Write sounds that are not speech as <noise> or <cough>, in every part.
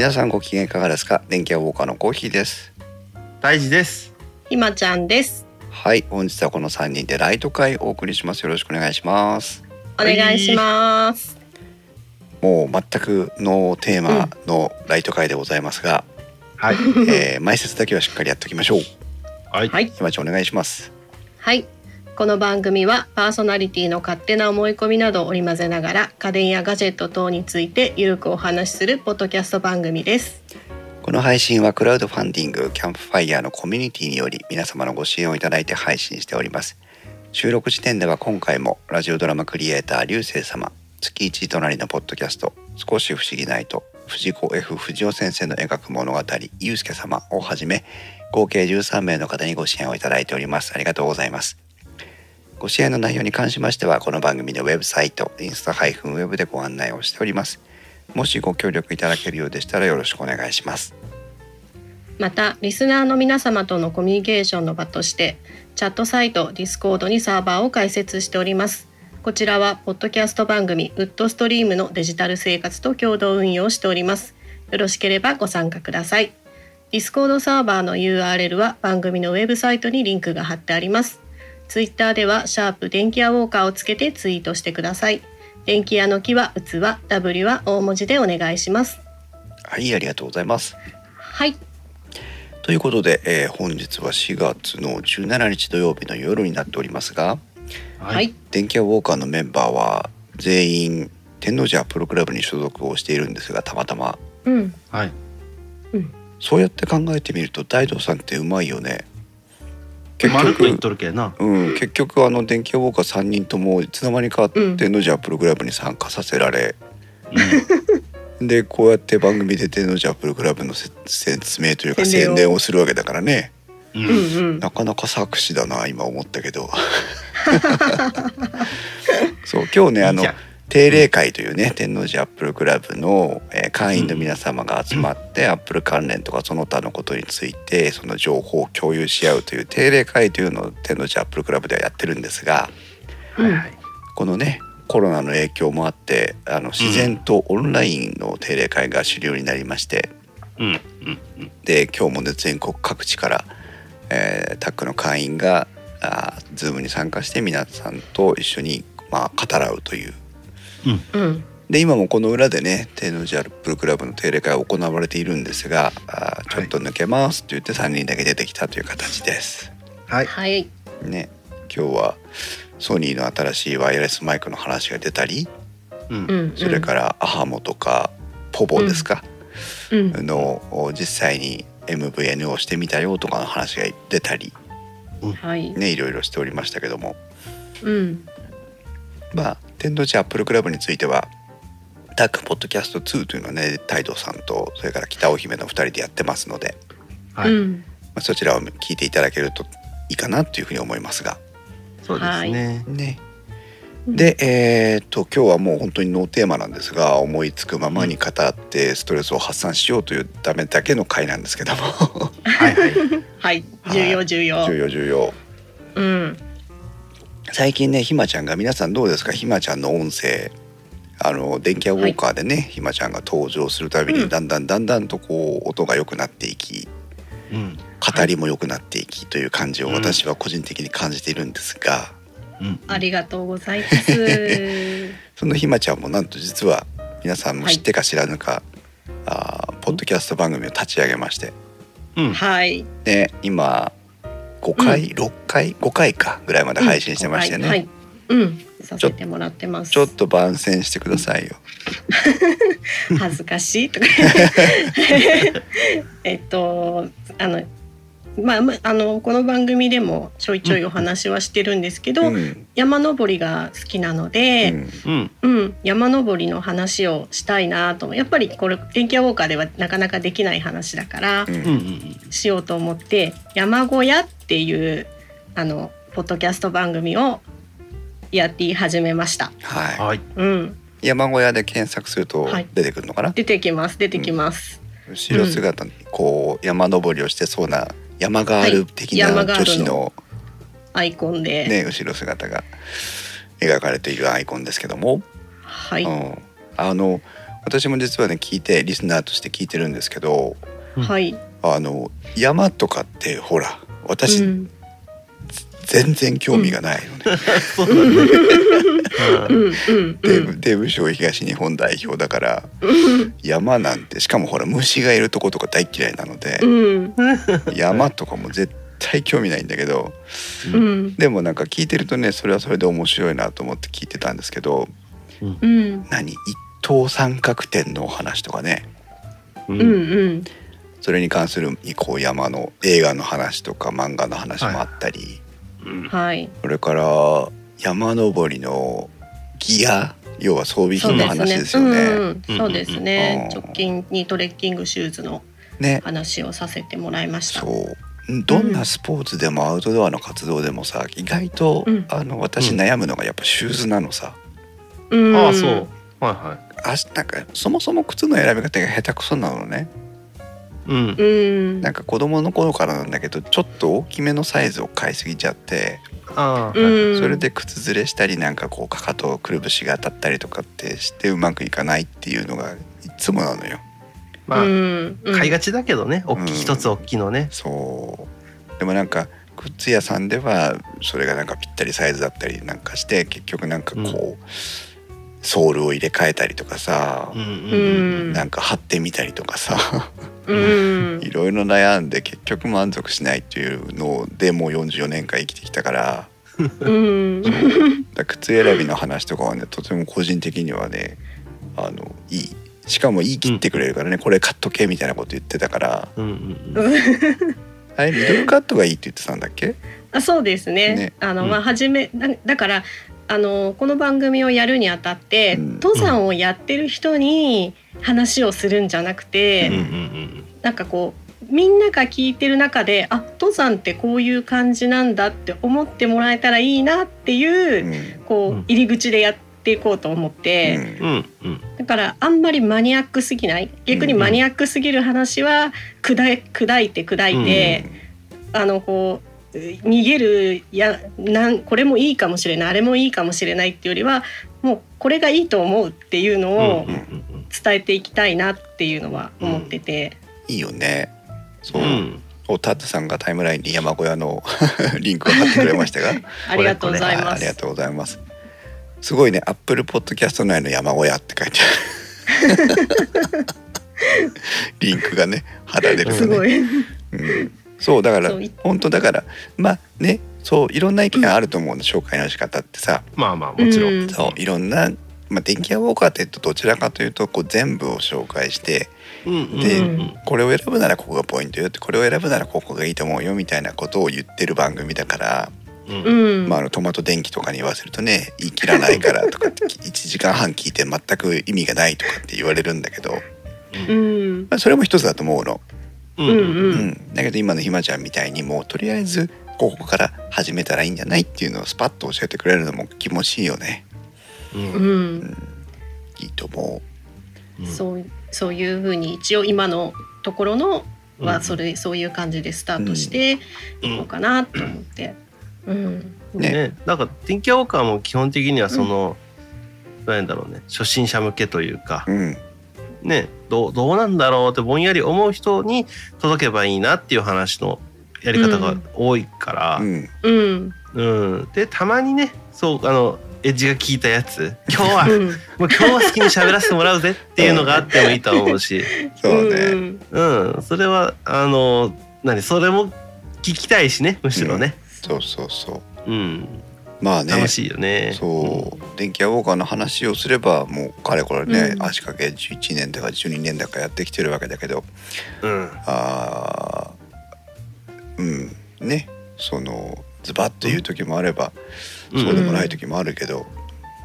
皆さんご機嫌いかがですか？電気屋ウォーカーのコーヒーです大事です。ひまちゃんです。はい本日はこの3人でライト会お送りしますよろしくお願いしますお願いします。もう全くのテーマのライト会でございますが、はい。えー <laughs> 前説だけはしっかりやっておきましょうはい。はい。ひまちゃんお願いしますはい。この番組はパーソナリティの勝手な思い込みなどを織り交ぜながら家電やガジェット等についてゆるくお話しするポッドキャスト番組です。この配信はクラウドファンディングキャンプファイヤーのコミュニティにより皆様のご支援をいただいて配信しております。収録時点では今回もラジオドラマクリエイター流星様月一隣のポッドキャスト少し不思議ナイト藤子 F 不二雄先生の描く物語ゆうすけ様をはじめ合計13名の方にご支援をいただいております。ありがとうございます。ご支援の内容に関しましてはこの番組のウェブサイトインスタ -web でご案内をしております。もしご協力いただけるようでしたらよろしくお願いします。またリスナーの皆様とのコミュニケーションの場としてチャットサイト Discord にサーバーを開設しております。こちらはポッドキャスト番組ウッドストリームのデジタル生活と共同運用しております。よろしければご参加ください。Discord サーバーの URL は番組のウェブサイトにリンクが貼ってあります。ツイッターではシャープ電気屋ウォーカーをつけてツイートしてください。電気屋の木は器 W は大文字でお願いします。はいありがとうございます。はい。ということで、えー本日は4月の17日土曜日の夜になっておりますがはい、電気屋ウォーカーのメンバーは全員天王寺アップルクラブに所属をしているんですがたまたま。うん。はい。そうやって考えてみると大道さんってうまいよね結まるっと言っ局とるけな。うん、結局あの電気屋ウォーカー3人ともいつの間にかうん天王寺アップルクラブに参加させられ、う <laughs> でこうやって番組で天王寺アップルクラブのせ説明というか宣伝をするわけだからねん。ううん。なかなか策士だな今思ったけど <laughs> そう今日ねあの定例会というね天王寺アップルクラブの、えー会員の皆様が集まって、アップル関連とかその他のことについてその情報を共有し合うという定例会というのを天王寺アップルクラブではやってるんですがはいはい。このねコロナの影響もあってあの自然とオンラインの定例会が主流になりまして、うん。うん。うん。で今日もね全国各地から、えータックの会員があーズームに参加して皆さんと一緒に、まあ、語らうといううん。で今もこの裏でね天王寺アップルクラブの定例会が行われているんですがあーちょっと抜けますって言って3人だけ出てきたという形です。はい。はい。ね。今日はソニーの新しいワイヤレスマイクの話が出たりうん。う。ん。それからアハモとかポボですか、うん。のを実際に MVN をしてみたよとかの話が出たりはい。ねいろいろしておりましたけども。うん。まあ天童寺アップルクラブについてはタックポッドキャスト2というのはね太道さんとそれから北尾姫の2人でやってますので、はい。うん。まあ、そちらを聞いていただけるといいかなというふうに思いますが。そうですね。ね。でえーっと今日はもう本当にノーテーマなんですが思いつくままに語ってストレスを発散しようというためだけの回なんですけども。はいはい。<laughs> はい。重要重要。重要重要。うん最近ねひまちゃんが皆さんどうですか？ひまちゃんの音声。あの電気屋ウォーカーでね、ひまちゃんが登場するたびうん。にだんだんだんだんとこう音が良くなっていきうん。語りも良くなっていきという感じをうん。私は個人的に感じているんですが、うん。ありがとうございます。<laughs> そのひまちゃんもなんと実は皆さんも知ってか知らぬか、あーポッドキャスト番組を立ち上げまして。うん。はい。で今5回、6回5回かぐらいまで配信してましてね、はいはい。うん。させてもらってます。ちょっと番宣してくださいよ。恥ずかしいとか。<laughs> えっとあのまあまあのこの番組でもちょいちょいお話はしてるんですけど、うん。山登りが好きなのうで、ん。うん。うん。山登りの話をしたいなと。やっぱりこれ電気屋ウォーカーではなかなかできない話だから、うん。しようと思って山小屋っていうあのポッドキャスト番組をやり始めました。はい。はい。うん、山小屋で検索するとはい。出てくるのかな、出てきます。出てきます。後ろ姿にこう山登りをしてそうな山ガール的な女子のアイコンで、ね後ろ姿が描かれているアイコンですけども、はい、うん、あの私も実はね聞いてリスナーとして聞いてるんですけどうん。はい。あの山とかってほら私、うん。全然興味がないのね、うん <laughs> んうんデブうん。デブ賞東日本代表だからうん <laughs> 山なんてしかもほら虫がいるとことか大嫌いなので、うん。山とかも絶対興味ないんだけどうん。でもなんか聞いてるとねそれはそれで面白いなと思って聞いてたんですけどうん。何？一等三角点のお話とかね。ううんうん。それに関するこう山の映画の話とか漫画の話もあったり、うん。はい。それから山登りのギア要は装備品の話ですよね。うんうんそうですね。うん直近にトレッキングシューズのね話をさせてもらいました。そうどんなスポーツでもアウトドアの活動でもさ意外と、うんあの私悩むのがやっぱシューズなのさ。うんああそう。はいはあなんかそもそも靴の選び方が下手くそなのねい。うんう。ん。なんか子供の頃からなんだけどちょっと大きめのサイズを買いすぎちゃって。それで靴ずれしたりなんかこうかかとくるぶしが当たったりとかってしてうまくいかないっていうのがいつもなのよ。まあ、うん買いがちだけどね。大きい一つ大きいのね。そうでもなんか靴屋さんではそれがなんかぴったりサイズだったりなんかして結局なんかこう、ソールを入れ替えたりとかさう、んううんん。なんか貼ってみたりとかさうんいろいろ悩んで結局満足しないっていうのでもう44年間生きてきたから。うん。だから靴選びの話とかはねとても個人的にはねあのいい。しかも言い切ってくれるからね、これ買っとけみたいなこと言ってたから。うんうんうん。あれミドルカットがいいって言ってたんだっけ？あそうですね。ね。あの、うん。まあ初めだだからあのこの番組をやるにあたって、うん。登山をやってる人に話をするんじゃなくて、うんなんかこうみんなが聞いてる中であ登山ってこういう感じなんだって思ってもらえたらいいなっていう、うん。こう、うん。入り口でやっていこうと思って、うん。うん。うん。だからあんまりマニアックすぎない。逆にマニアックすぎる話は砕い砕いて砕いて、あのこう逃げるやなんこれもいいかもしれないあれもいいかもしれないっていうよりはもうこれがいいと思うっていうのをうんうん伝えていきたいなっていうのは思ってて、いいよね。そう、うん。おタさんがタイムラインに山小屋の <laughs> リンクを貼ってくれましたが。<laughs> ありがとうございあます。ありがとうございます。すごいね。アップルポッドキャスト内の山小屋って書いてある。<laughs> リンクがね貼られるとね。すごい。うん、そうだから本当だからまあねそういろんな意見あると思うの、紹介の仕方ってさまあまあもちろん。うんそういろんな、まあ、電気屋ウォーカーってどちらかというとこう全部を紹介してで、うんこれを選ぶならここがポイントよってこれを選ぶならここがいいと思うよみたいなことを言ってる番組だから、うんうん。まあ、あのトマト電気とかに言わせるとね言い切らないからとかって1時間半聞いて全く意味がないとかって言われるんだけど、うん。まあ、それも一つだと思うの。うんうんう。うんん、だけど今のひまちゃんみたいにもうとりあえずここから始めたらいいんじゃないっていうのをスパッと教えてくれるのも気持ちいいよね。うんう。うんん、いいと思うんそうそういうふうに一応今のところのうんはそれそういう感じでスタートしていこうかなと思って。うん。ねね、なんか電気屋ウォーカーも基本的にはその、なんだろうね初心者向けというかう。うん、ねどうどうなんだろうってぼんやり思う人に届けばいいなっていう話のやり方が多いから。う、ん、うん。うん。でたまにねそうあのエッジが効いたやつ。<laughs> 今日はうん。もう今日は好きに喋らせてもらうぜっていうのがあってもいいと思うし、<laughs> そうね。ん。うん、それはあの何それも聞きたいしねむしろね、そうそうそう。うんまあね。楽しいよね。そう。電気屋ウォーカーの話をすればもうかれこれね、うん。足掛け11年だか12年だかやってきてるわけだけどうん。あーうん。ね。そのズバッという時もあれば、うん。そうでもない時もあるけど、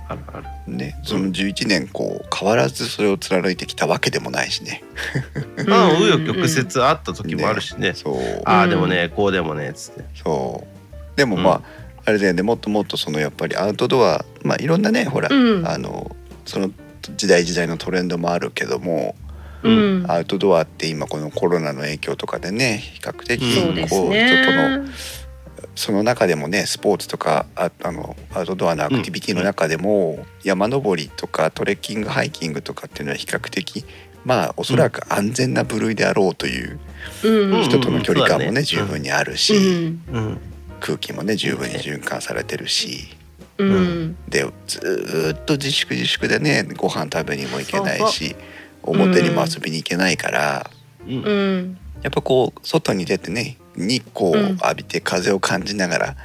あるある。ね。その11年こう変わらずそれを貫いてきたわけでもないしね。<laughs> まあうん紆余曲折あった時もあるしね。そう。ああでもねこうでもねっつって。そう。でもまあ、あれだよね。もっともっとそのやっぱりアウトドアまあいろんなねほら、うん。あのその時代時代のトレンドもあるけども、うん。アウトドアって今このコロナの影響とかでね比較的うん。そうですこう人とのね。その中でもねスポーツとかああのアウトドアのアクティビティの中でも、山登りとかトレッキングハイキングとかっていうのは比較的まあおそらく安全な部類であろうといううん。人との距離感もね,、うん。十分にあるし、うん。うん空気もね十分に循環されてるし。うん。でずーっと自粛自粛でねご飯食べにも行けないし表にも遊びに行けないから、うん。うん。やっぱこう外に出てね日光を浴びて風を感じながら、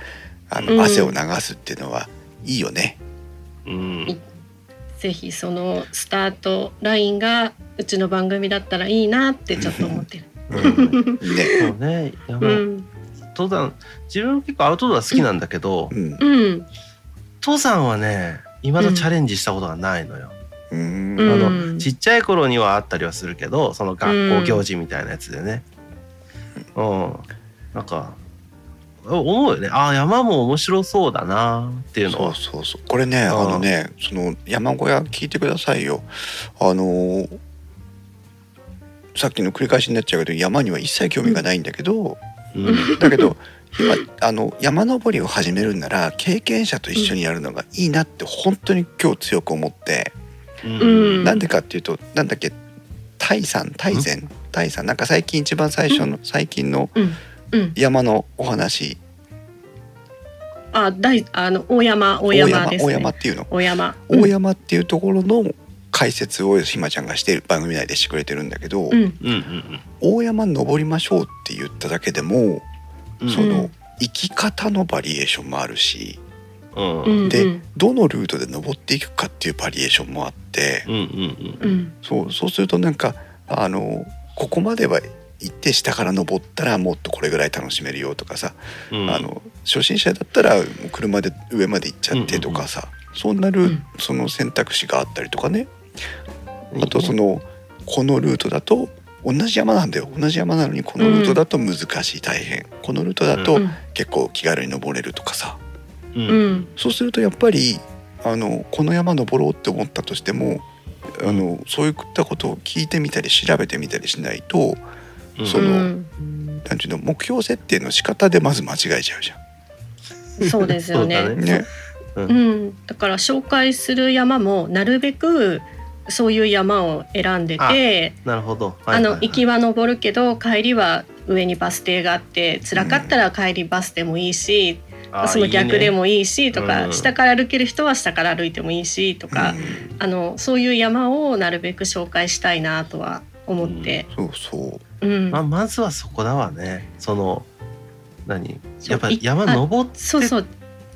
あのうん。汗を流すっていうのはいいよね。うん。ぜひそのスタートラインがうちの番組だったらいいなってちょっと思ってる。うん、ね、ね。<laughs> 山、うん登山自分結構アウトドア好きなんだけど、うん、うん。登山はね未だチャレンジしたことがないのよ。あのちっちゃい頃にはあったりはするけどその学校行事みたいなやつでね。うん、なんか思うよね。ああ山も面白そうだなっていうのそうは。そうそう。これねあうん。のねその山小屋聞いてくださいよ。あのーさっきの繰り返しになっちゃうけど山には一切興味がないんだけど、うん。だけど今あの山登りを始めるんなら経験者と一緒にやるのがいいなって本当に今日強く思って、うん。なんでかっていうとなんだっけ大山大山大山なんか最近一番最初の、最近のうん。うん。山のお話。あ大あの大山大大山です大山ね。っていうの？大山。大山っていうところの解説をひまちゃんがしてる番組内でしてくれてるんだけど、うん。大山登りましょうって言っただけでも、うん。そのうん。生き方のバリエーションもあるしうん。うんでうん。どのルートで登っていくかっていうバリエーションもあって、うんうんうん。そうそうするとなんかあのここまでは行って下から登ったらもっとこれぐらい楽しめるよとかさ、うん。あの初心者だったらもう車で上まで行っちゃってとかさ、そんなルー、うん。その選択肢があったりとかね。うんあとそのこのルートだと同じ山なんだよ。同じ山なのにこのルートだと難しい大変。このルートだとうん。結構気軽に登れるとかさ。うん。うん。そうするとやっぱりあのこの山登ろうって思ったとしてもあのそういったことを聞いてみたり調べてみたりしないとうん。そのうん。なんていうの目標設定の仕方でまず間違えちゃうじゃそうですよね。<laughs> ね。うん、だから紹介する山もなるべくそういう山を選んでてなるほど。あの行きは登るけど帰りは上にバス停があって辛かったら帰りバスでもいいし、その逆でもいいしとかうん。下から歩ける人は下から歩いてもいいしとか、あのそういう山をなるべく紹介したいなとは思って、そうそう。うん。まあまずはそこだわね。その何？やっぱい山登ってそうそう、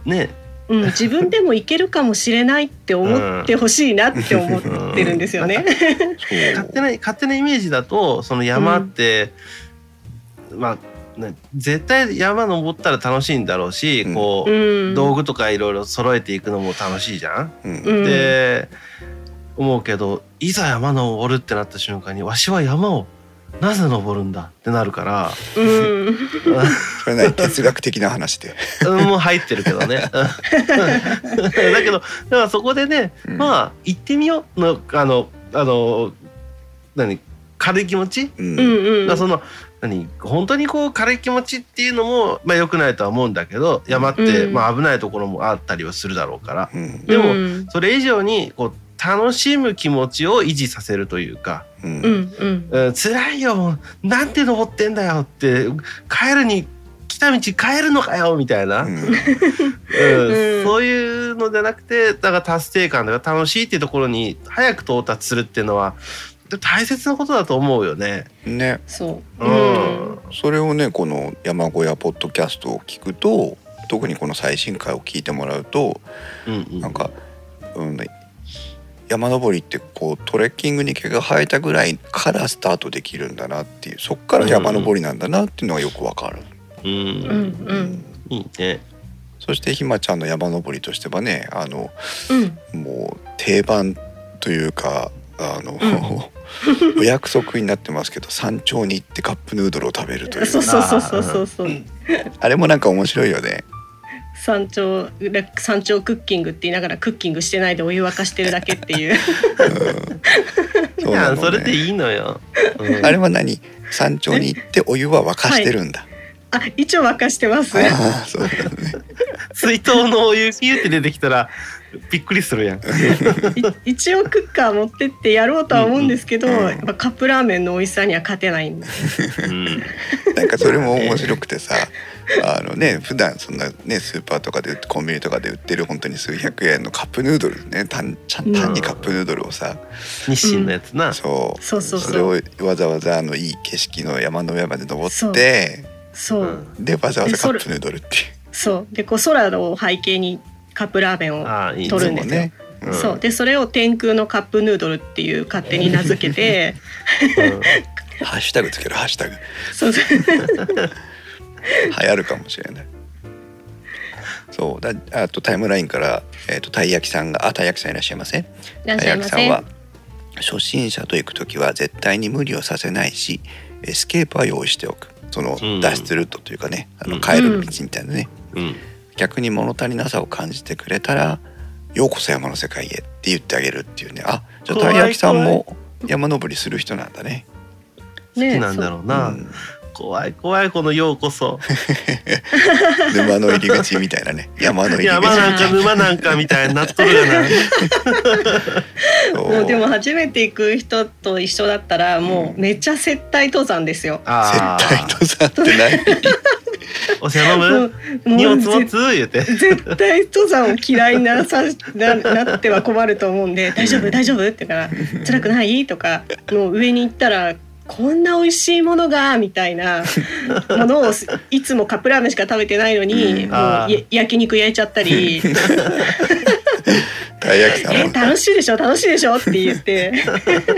ね。うん、自分でも行けるかもしれないって思ってほしいなって思ってるんですよね。勝手な勝手なイメージだとその山って、まあね絶対山登ったら楽しいんだろうし、うんこう、うん、道具とかいろいろ揃えていくのも楽しいじゃん。うん。うんで思うけどいざ山登るってなった瞬間にわしは山をなぜ登るんだってなるから。うん、<laughs> それなり哲学的な話で。うんもう入ってるけどね。うん。<laughs> だけどだからそこでね、うん。まあ行ってみようのあのあの何軽い気持ち、う。うんん、うん、だその何本当にこう軽い気持ちっていうのもまあ良くないとは思うんだけど山って、うん。まあ危ないところもあったりはするだろうから。うん。でもうん、それ以上にこう楽しむ気持ちを維持させるというか。う。うんん、うん、うん。辛いよなん。て登ってん。だよって帰るに来た道帰るのかよみたいな、うん。うん。うん。そういうのじゃなくてだから達成感とか楽しいっていうところに早く到達するっていうのは大切なことだと思うよね。ね。そう、ううん。ん、それをねこの山小屋ポッドキャストを聞くと特にこの最新回を聞いてもらうとうん。うん。なん。か、うん、山登りってこうトレッキングに毛が生えたぐらいからスタートできるんだなっていうそっから山登りなんだなっていうのがよくわかる。うんうん、うん、いいね。そしてひまちゃんの山登りとしてはねあのうん、もう定番というかあの、<laughs> お約束になってますけど山頂に行ってカップヌードルを食べるというそうそうそうそうそうそう。あれもなんか面白いよね。山頂山頂クッキングって言いながらクッキングしてないでお湯沸かしてるだけっていう。うん、いやなのねそれでいいのよ。うんあれは何？山頂に行ってお湯は沸かしてるんだ。あ一応沸かしてますああそうだね水筒のお湯ピュって出てきたらびっくりするやん。い一応クッカー持ってってやろうとは思うんですけど、うんうんやっぱカップラーメンの美味しさには勝てないんでうん。<laughs> なんかそれも面白くてさ <laughs> あのね普段そんなねスーパーとかでコンビニとかで売ってる本当に数百円のカップヌードルね。単ちゃん単にカップヌードルをさ、日清のやつな。そう。そうそうそう。れをわざわざあのいい景色の山の上まで登ってそう、うん。でわざわざカップヌードルっていう。そう。でこう空を背景にカップラーメンを取るんですね、うん。そう。でそれを天空のカップヌードルっていう勝手に名付けて <laughs> <laughs> ハッシュタグつけるハッシュタグ。そうそう <laughs> 流行るかもしれない。そう。だあとタイムラインから、えー、とたい焼きさんがあたい焼きさんいらっしゃいませいらったいしゃいませ焼きさんは初心者と行く時は絶対に無理をさせないしエスケープは用意しておく。そのうん。脱出ルートというかね、あうんの帰る道みたいなね、うん。逆に物足りなさを感じてくれたら「ようこそ山の世界へ」って言ってあげるっていうね。あじゃあたい焼きさんも山登りする人なんだね。好きなんだろうな。うん怖い怖いこのようこそ。<laughs> 沼の入り口みたいなね山の入り口山なんか沼なんかみたいになっとるやな。もうでも初めて行く人と一緒だったらもうめっちゃ接待登山ですよ。あ絶対登山って何？お茶飲もむうもう荷物持ぜつ？言うて。絶対登山を嫌いなさ <laughs> ななっては困ると思うんで「大丈夫？大丈夫?」って言うから「辛くない?」とかもう上に行ったら「こんな美味しいものが」みたいな <laughs> ものをいつもカップラーメンしか食べてないのにうん。もう焼肉焼いちゃったり。たい焼き「さんもえ楽しいでしょ？楽しいでしょ?」って言って。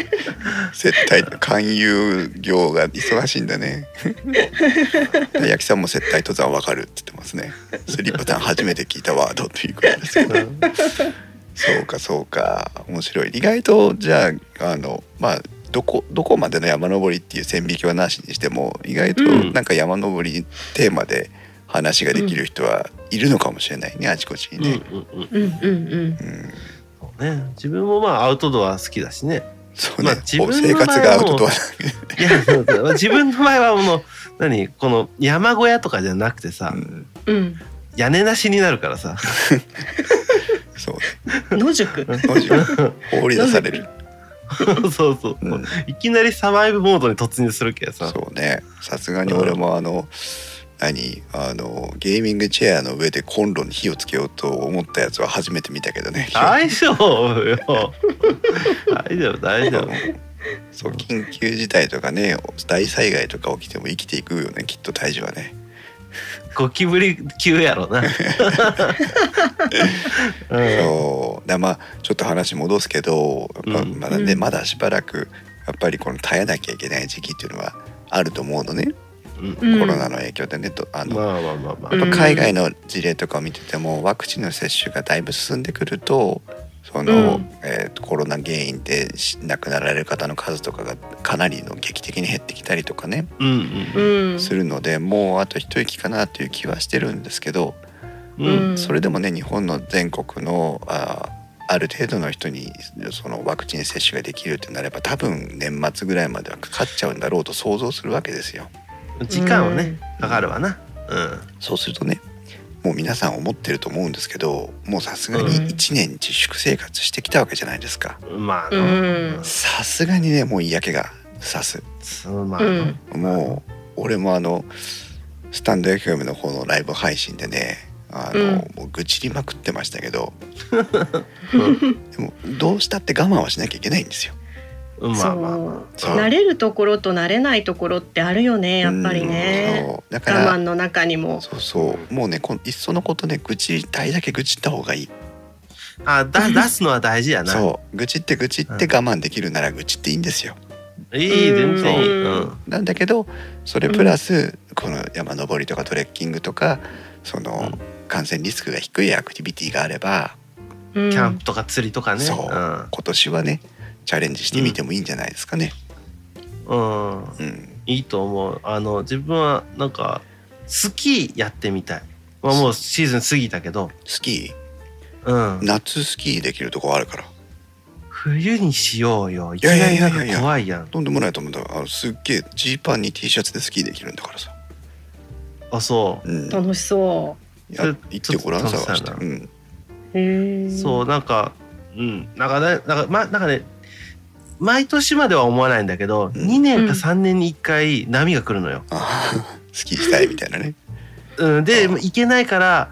<laughs> 接待勧誘業が忙しいんだね。<laughs> たい焼きさんも接待登山わかるって言ってますね。スリッパさん初めて聞いたワードということですけど。うん。そうかそうか。面白い。意外とじゃああのまあどこどこまでの山登りっていう線引きはなしにしても意外とうん。なんか山登りテーマで話ができる人はいるのかもしれないねあちこちにね。うんうんうんうん。うんうんうん。そうね。自分もまあアウトドア好きだしね。そうね、まあ自分の生活がアウトドアだいやそうそう。自分の場合はもう何？この山小屋とかじゃなくてさ、うん。うん。屋根なしになるからさ。<laughs> そう野宿？ねマジ放り出される、<laughs> そうそう、うんいきなりサバイブモードに突入するけどさ。そうねさすがに俺もあの何？あのゲーミングチェアの上でコンロに火をつけようと思ったやつは初めて見たけどね <laughs> 大丈夫よ。<laughs> 大丈夫大丈夫。そう緊急事態とかね大災害とか起きても生きていくよねきっと大樹はねゴキブリ級やろな。<laughs> うん。そう。だまあちょっと話戻すけどやまだね、うん。まだしばらくやっぱりこの耐えなきゃいけない時期っていうのはあると思うのね、うん。うん。コロナの影響でねとあの、まあまあまあまあ。うんやっぱ海外の事例とかを見ててもワクチンの接種がだいぶ進んでくるとその、うんえーとコロナ原因でし亡くなられる方の数とかがかなりの劇的に減ってきたりとかね、うんううんんするのでもうあと一息かなという気はしてるんですけど、うんうんそれでもね日本の全国のあある程度の人にそのワクチン接種ができるってなれば多分年末ぐらいまではかかっちゃうんだろうと想像するわけですよ。時間はねうんかかるわな。うん。そうするとねもう皆さん思ってると思うんですけどもうさすがにうん1年自粛生活してきたわけじゃないですか。まあうな。んさすがにねもう嫌気がさす。まあもう俺もあのスタンド FM の方のライブ配信でねあの、うんもう愚痴りまくってましたけどうん <laughs> でもどうしたって我慢はしなきゃいけないんですよ。まあまあ。まそう。そう。慣れるところと慣れないところってあるよねやっぱりうんね。そう。だから我慢の中にも。そうそう。もうねこのいっそのことね愚痴りたいだけ愚痴った方がいい。あ。あだ <laughs> 出すのは大事やな。そう。愚痴って愚痴って我慢できるなら愚痴っていいんですよ。いい全然いい。う。んうん。なんだけどそれプラス、この山登りとかトレッキングとかその、うん。感染リスクが低いアクティビティがあれば、キキャンプとか釣りとかね。そう、今年はねチャレンジしてみてもいいんじゃないですかね。うん。うん。うん、いいと思う。あの自分はなんかスキーやってみたい。まあもうシーズン過ぎたけど、スキうんー。夏スキーできるとこあるから冬にしようよ。いきやいやいやいやいや怖いやん。とんでもないと思うんだあのすっげえジーパンに T シャツでスキーできるんだからさああそうん、楽しそや行ってごらんちょっと探して、楽しそうん、うへえうそうなんかうんなんかねなんかまなんかね毎年までは思わないんだけど、うん。2年か3年に1回波が来るのよ。あー好きしたいみたいなね。うん、で行けないから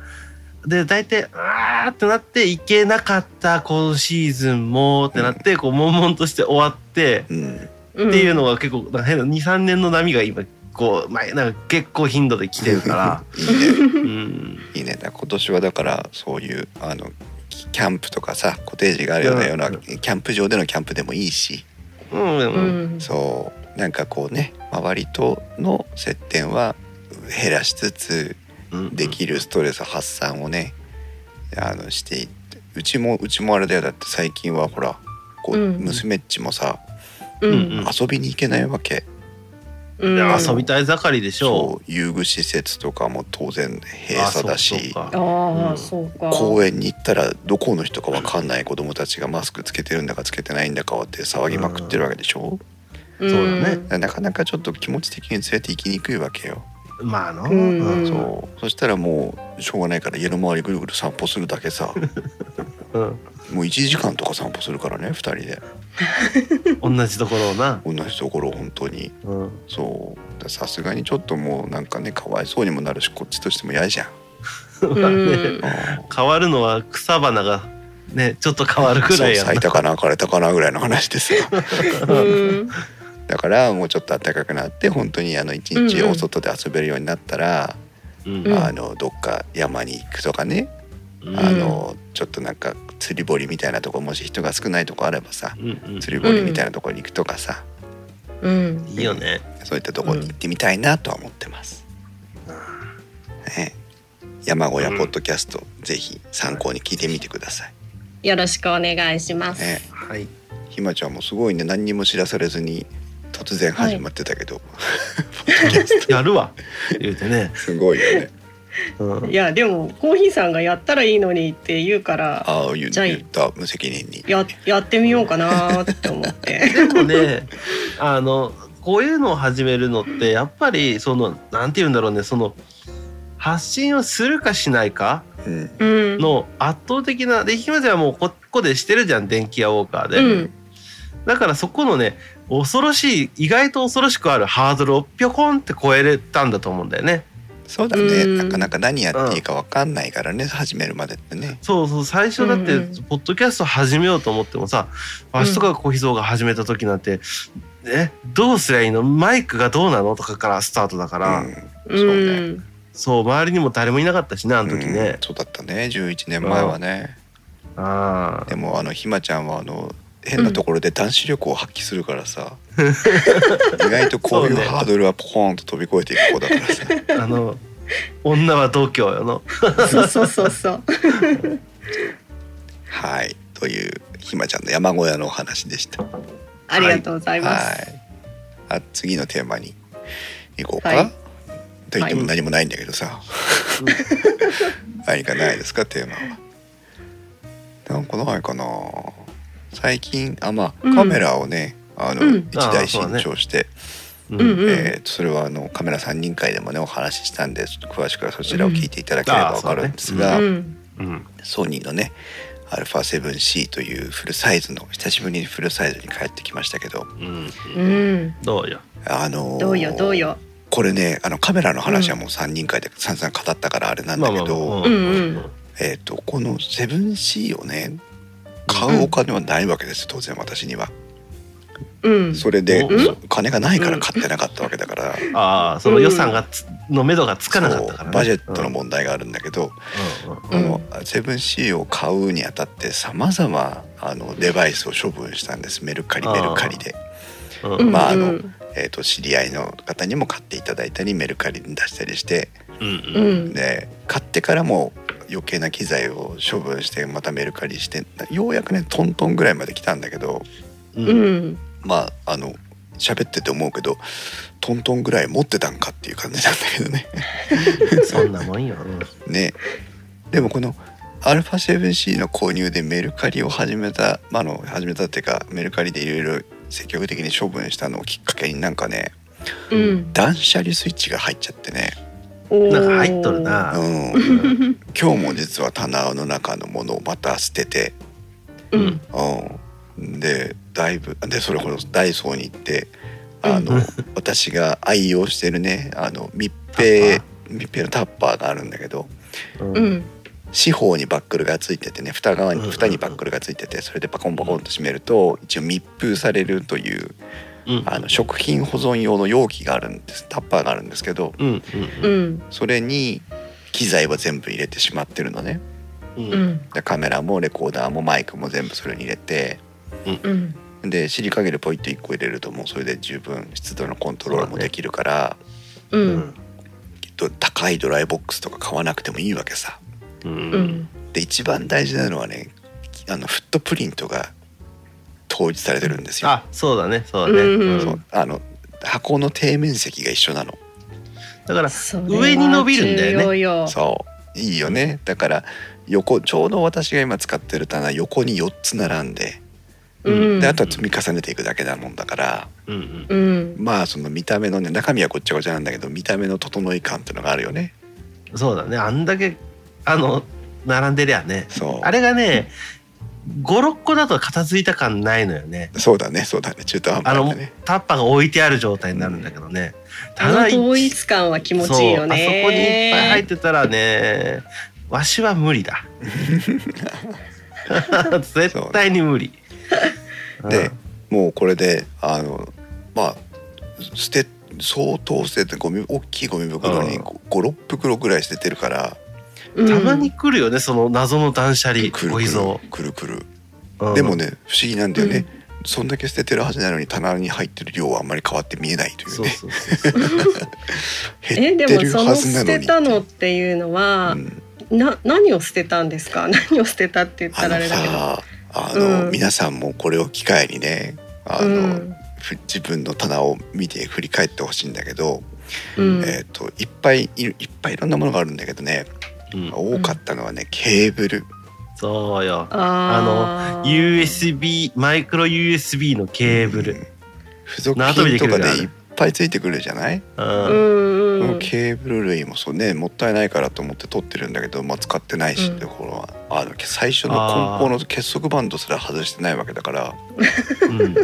で大体あーってなって行けなかった今シーズンもってなって、こう悶々として終わってうん。っっていうのが結構変な23年の波が今こう前なんか結構頻度で来てるかいいね。ら、うん、いいね。だ今年はだからそういうあのキキャンプとかさコテージがあるようなようなうん。キャンプ場でのキャンプでもいいし。うんうん。うん。そうなんかこうね周りとの接点は減らしつつうんできるストレス発散をねあのしていってうちもうちもあれだよ。だって最近はほらこう、うん。娘っちもさうんうん。遊びに行けないわけ、うん。遊びたい盛りでしょそう遊具施設とかも当然閉鎖だし。あそうそうか。ああ、うん。そうか。公園に行ったらどこの人かわかんない子供たちがマスクつけてるんだかつけてないんだかって騒ぎまくってるわけでしょ、う。ん。そうだね。なかなかちょっと気持ち的に連れて行きにくいわけよ、まあの、うん。うん。そう。そしたらもうしょうがないから家の周りぐるぐる散歩するだけさ。う <laughs> んもう1時間とか散歩するからね2人で。<laughs> 同じところをな、同じところを本当に。うん、そう。ださすがにちょっともうなんかねかわいそうにもなるしこっちとしても嫌じゃん、<laughs> まあね。うん。変わるのは草花がねちょっと変わるくらいや咲いたかな枯れたかなぐらいの話でさ <laughs> うん。だからもうちょっと暖かくなって本当にあの一日お外で遊べるようになったら、うん。うんあのどっか山に行くとかね、うんあのちょっとなんか釣り堀みたいなとこもし人が少ないとこあればさうんうん釣り堀みたいなとこに行くとかさ、うんいいよね。そういったとこに行ってみたいなとは思ってます。ね、山小屋ポッドキャスト、ぜひ参考に聞いてみてください。よろしくお願いします。ね、はい。ひまちゃんもすごいね何にも知らされずに突然始まってたけど、<laughs> <laughs> やるわ。言うてね。すごいよね。うんいやでもコーヒーさんがやったらいいのにって言うからああ言うじゃあ言った無責任に。ややってみようかなって思って。<laughs> でもね、あのこういうのを始めるのってやっぱりそのなんて言うんだろうね、その発信をするかしないか。の圧倒的なでひまちゃんはもうここでしてるじゃん電気屋ウォーカーで、うんだからそこのね恐ろしい意外と恐ろしくあるハードルをぴょこんって超えれたんだと思うんだよね。そうだね、うん。なかなか何やっていいかわかんないからね、始めるまでってね。そうそう最初だってうん。うんポッドキャスト始めようと思ってもさわしとかコーヒーゾーが始めた時なんて、えどうすりゃいいの？マイクがどうなの？とかからスタートだから、うん、うそうね。ん。そう周りにも誰もいなかったしねあの時うん。ね。そうだったね。11年前はね。あでもあのひまちゃんはあの変なところで男子力を発揮するからさ、意外とこういうハードルはポーンと飛び越えていく子だからさ。ああの女は度胸よの。そうそうそうそう。はいというひまちゃんの山小屋のお話でした。ありがとうございます。はい。あ次のテーマに行こうか。はいと言っても何もないんだけどさ、<laughs> 何かないですかテーマは。なんかないかな。最近あまあうん。カメラをね、あのうん。一台新調して、うんえーとそれはあのカメラ三人会でもねお話ししたんでちょっと詳しくはそちらを聞いていただければわかるんですが、うん。うん。ソニーのね α7C というフルサイズの久しぶりにフルサイズに帰ってきましたけどうん。うん。どうよ？あのーどうよ？どうよ？これねあのカメラの話はもう3人会で散々語ったからあれなんだけど、えー、とこの 7C をね買うお金はないわけです当然私には。うん。それでうん。金がないから買ってなかったわけだから、ああその予算がつ、の目処がつかなかったから、ね、バジェットの問題があるんだけど、うん。うん。うん。この 7C を買うにあたってさまざまあのデバイスを処分したんです。メルカリメルカリで。うん。うん。まああのうん。えー、と知り合いの方にも買っていただいたりメルカリに出したりしてうん。ううんん。で買ってからも余計な機材を処分してまたメルカリしてようやくねトントンぐらいまで来たんだけどうんうん。まああの喋ってて思うけどトントンぐらい持ってたんかっていう感じなんだけどね。<laughs> そんなもんよ。うんねでもこの α7C の購入でメルカリを始めた、まあ、あの始めたっていうかメルカリでいろいろ積極的に処分したのをきっかけになんかねうん。断捨離スイッチが入っちゃってねなんか入っとるな。うん、今日も実は棚の中のものをまた捨てて、うん。うん、でだいぶでそれほどダイソーに行ってあの、<laughs> 私が愛用してるねあの密閉密閉のタッパーがあるんだけどうん。うん。四方にバックルがついててね蓋側にうん蓋にバックルがついててそれでパコンパコンと閉めると一応密封されるといううん。あの食品保存用の容器があるんです。タッパーがあるんですけど。うん。うん。それに機材は全部入れてしまってるのね。うん。カメラもレコーダーもマイクも全部それに入れて。うん。でシリカゲルポイッと1個入れるともうそれで十分湿度のコントロールもできるから、ううん。んきっと高いドライボックスとか買わなくてもいいわけさ。ううんん。で一番大事なのはねあのフットプリントが統一されてるんですよ。あそうだね。そうだね。うあの箱の底面積が一緒なの。だから上に伸びるんだよね。そういいよね。だから横ちょうど私が今使ってる棚横に4つ並んでうん。であとは積み重ねていくだけなもんだからうんうん。うん。まあその見た目のね中身はごっちゃごちゃなんだけど見た目の整い感っていうのがあるよね。そうだね。あんだけあの並んでりゃね。そう。あれがね56個だと片付いた感ないのよね。そうだねそうだね。中途半あの端だね。タッパーが置いてある状態になるんだけどね。あの統一感は気持ちいいよね。あそこにいっぱい入ってたらねわしは無理だ。<laughs> 絶対に無理。でもうこれであのまあ捨て相当捨ててゴミ大きいゴミ袋にうん。56袋ぐらい捨ててるからうんたまに来るよねその謎の断捨離くるくる。くるくる。うん。でもね不思議なんだよね、そんだけ捨ててるはずなのに棚に入ってる量はあんまり変わって見えないというね。え <laughs> 減ってるでもそのはずなのに捨てたのっていうのは、うん。な何を捨てたんですか？<laughs> 何を捨てたって言ったらあれだけど。さあの、うん。皆さんもこれを機会にねあの、うん。ふ自分の棚を見て振り返ってほしいんだけど、うん。えっ、といっぱいいっぱいいろんなものがあるんだけどねうん。多かったのはねケーブル。そうよ。あー。USB マイクロ USB のケーブル。うん。付属品とかでいっぱいついてくるじゃない、うん。ケーブル類もそうねもったいないからと思って取ってるんだけど、まあ、使ってないしうんってころは。あの最初の梱包の結束バンドすら外してないわけだから。うん。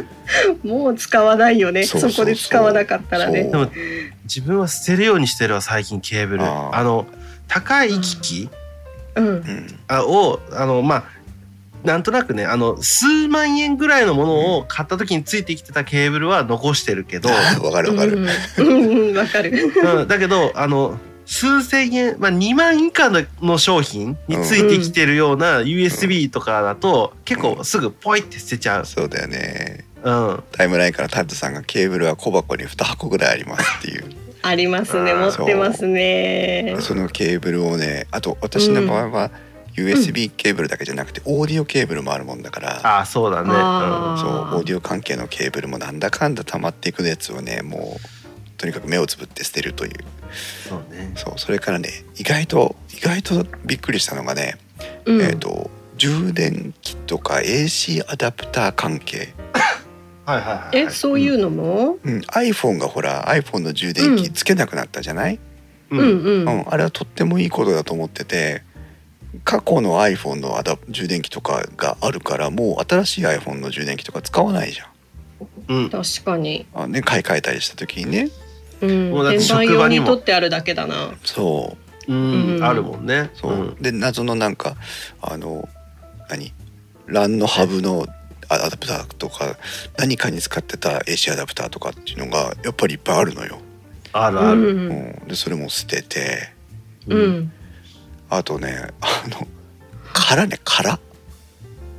<laughs> もう使わないよね。そそうそう。そうこで使わなかったらね。でも自分は捨てるようにしてるわ最近ケーブル。あー。あの高い機器？うん。うん。あをあのまあなんとなくねあの数万円ぐらいのものを買った時についてきてたケーブルは残してるけど、<laughs> わかるわかる、うん。うん。うんわかる。うん、だけどあの数千円、まあ、2万以下の商品についてきてるような USB とかだと結構すぐポイって捨てちゃう。そうだよね。うん、タイムラインからタッドさんがケーブルは小箱に2箱ぐらいありますっていうありますね。持ってますね。そのケーブルをねあと私の場合は USB ケーブルだけじゃなくてオーディオケーブルもあるもんだから、ああそうだね。あそうオーディオ関係のケーブルもなんだかんだ溜まっていくやつをねもうとにかく目をつぶって捨てるという。うん、そうね。そうそれからね意外と意外とびっくりしたのがね、うん。えっ、と充電器とか AC アダプター関係、はいはいはい。えそういうのも？うん、iPhone がほら iPhone の充電器つけなくなったじゃない、う。うん。んうん。うん。あれはとってもいいことだと思ってて過去の iPhone のアダ充電器とかがあるからもう新しい iPhone の充電器とか使わないじゃん。うん。確かに。あ、ね、買い替えたりした時にね。うん。もう転売職場にも。用に取ってあるだけだな。そう。うん、うん。あるもんね。そう、ん。で謎のなんかあの何？LAN のハブのアダプターとか何かに使ってた AC アダプターとかっていうのがやっぱりいっぱいあるのよ、あるある。うん。うん。でそれも捨てて。う。ん。あとねあの殻ね殻、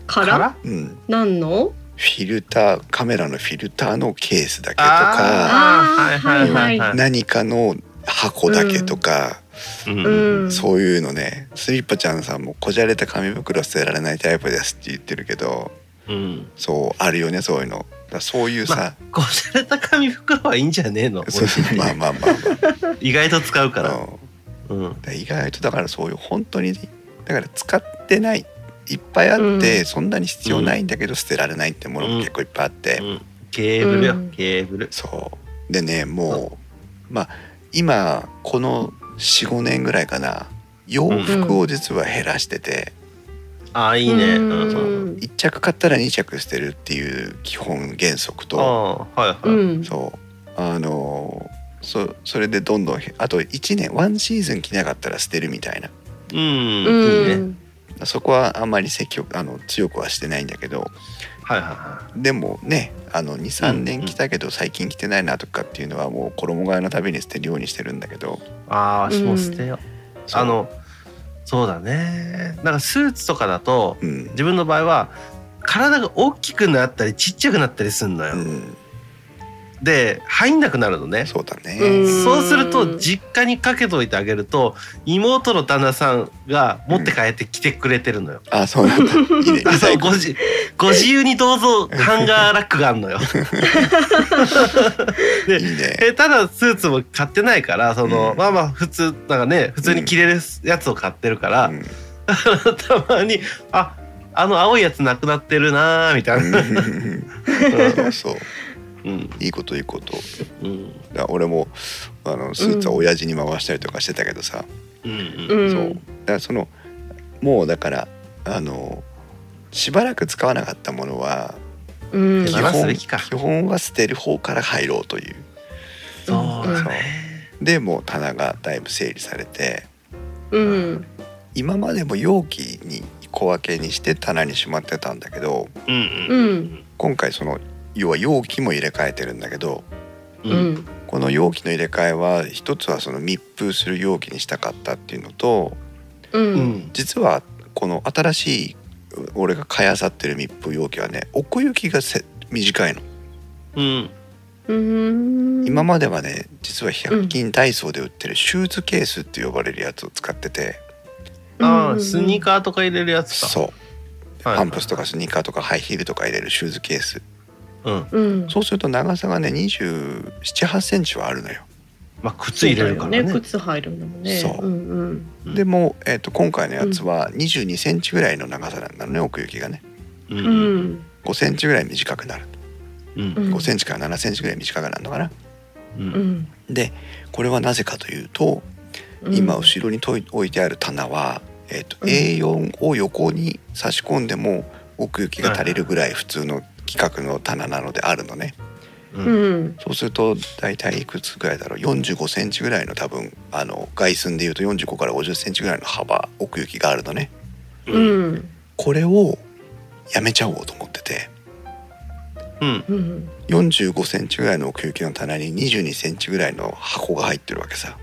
からからうん、何の？フィルターカメラのフィルターのケースだけとかあー。はいはいはいはい。何かの箱だけとか、うん。うん。そういうのね。スリッパちゃんさんもこじゃれた紙袋捨てられないタイプですって言ってるけどうん。そうあるよねそういうの。そういうさ、まあ、こじゃれた紙袋はいいんじゃねえの？<laughs> そうまあまあまあま <laughs> 意外と使うかあ、ら。うん。うん。で意外とだからそういう本当にだから使ってないいっぱいあって、うん。そんなに必要ないんだけど捨てられないってものも結構いっぱいあって、うん。ケーブルよ、うん。ケーブル。そう。でねもうまあ今この45年ぐらいかな洋服を実は減らしてて、ああいいね。ううんん。そううん1着買ったら2着捨てるっていう基本原則あとあはいはい。うんそうあのそそれでどんどんあと1年ワンシーズン着なかったら捨てるみたいなうん。ういいね。んそこはあんまり積極あの強くはしてないんだけどはいはいはでもねあの23年着たけど最近着てないなとかっていうのはもう衣替えのたびに捨てるようにしてるんだけどい。ああ私も捨てよう。そうあのそうだね。なんかスーツとかだとうん、自分の場合は体が大きくなったりちっちゃくなったりすんのよ。うん、で入んなくなるのね。そうだね、うん。そうすると実家にかけといてあげると妹の旦那さんが持って帰ってきてくれてるのよ。あそうなんだ。い <laughs> そうごじご自由にどうぞハンガーラックがあるのよ。<laughs> でいいね。えただスーツも買ってないからその、うん。まあまあ普通なんかね普通に着れるやつを買ってるから、うん。<laughs> たまにああの青いやつなくなってるなーみたいな。そうそううん。いいこといいこと。うん。俺もあのスーツは親父に回したりとかしてたけどさ、うんうん。そう。だからそのもうだからあのしばらく使わなかったものはうん。手放すべきか。基本は捨てる方から入ろうという。そうだね。でもう棚がだいぶ整理されて。うん。今までも容器に小分けにして棚にしまってたんだけどうん。今回その要は容器も入れ替えてるんだけどううん。んこの容器の入れ替えは一つはその密封する容器にしたかったっていうのとううん。ん実はこの新しい俺が買い漁ってる密封容器はね奥行きがせ短いの。うん。うん。今まではね実は100均ダイソーで売ってるシューズケースって呼ばれるやつを使ってて。ああスニーカーとか入れるやつか。そう。はい。パンプスとかスニーカーとかハイヒールとか入れるシューズケースうん。うんそうすると長さがね2 7 8センチはあるのよ。まあ靴入れるからね。そうだよ靴入るんだもんね。そう。うんうん。でも、えー、と今回のやつは2 2センチぐらいの長さなんだのね奥行きがね。ううん。うん。ん5センチぐらい短くなるうん。うん。5センチから7センチぐらい短くなるのかな。ううん。んでこれはなぜかというとうん。今後ろにとい置いてある棚は、えー、とうん A4 を横に差し込んでも奥行きが足りるぐらい普通の規格の棚なのであるのね。ううん。んそうすると大体いくつぐらいだろう。45センチぐらいの多分あの外寸でいうと45から50センチぐらいの幅奥行きがあるのね。ううん。んこれをやめちゃおうと思ってて。うん。うん。45センチぐらいの奥行きの棚に22センチぐらいの箱が入ってるわけさ、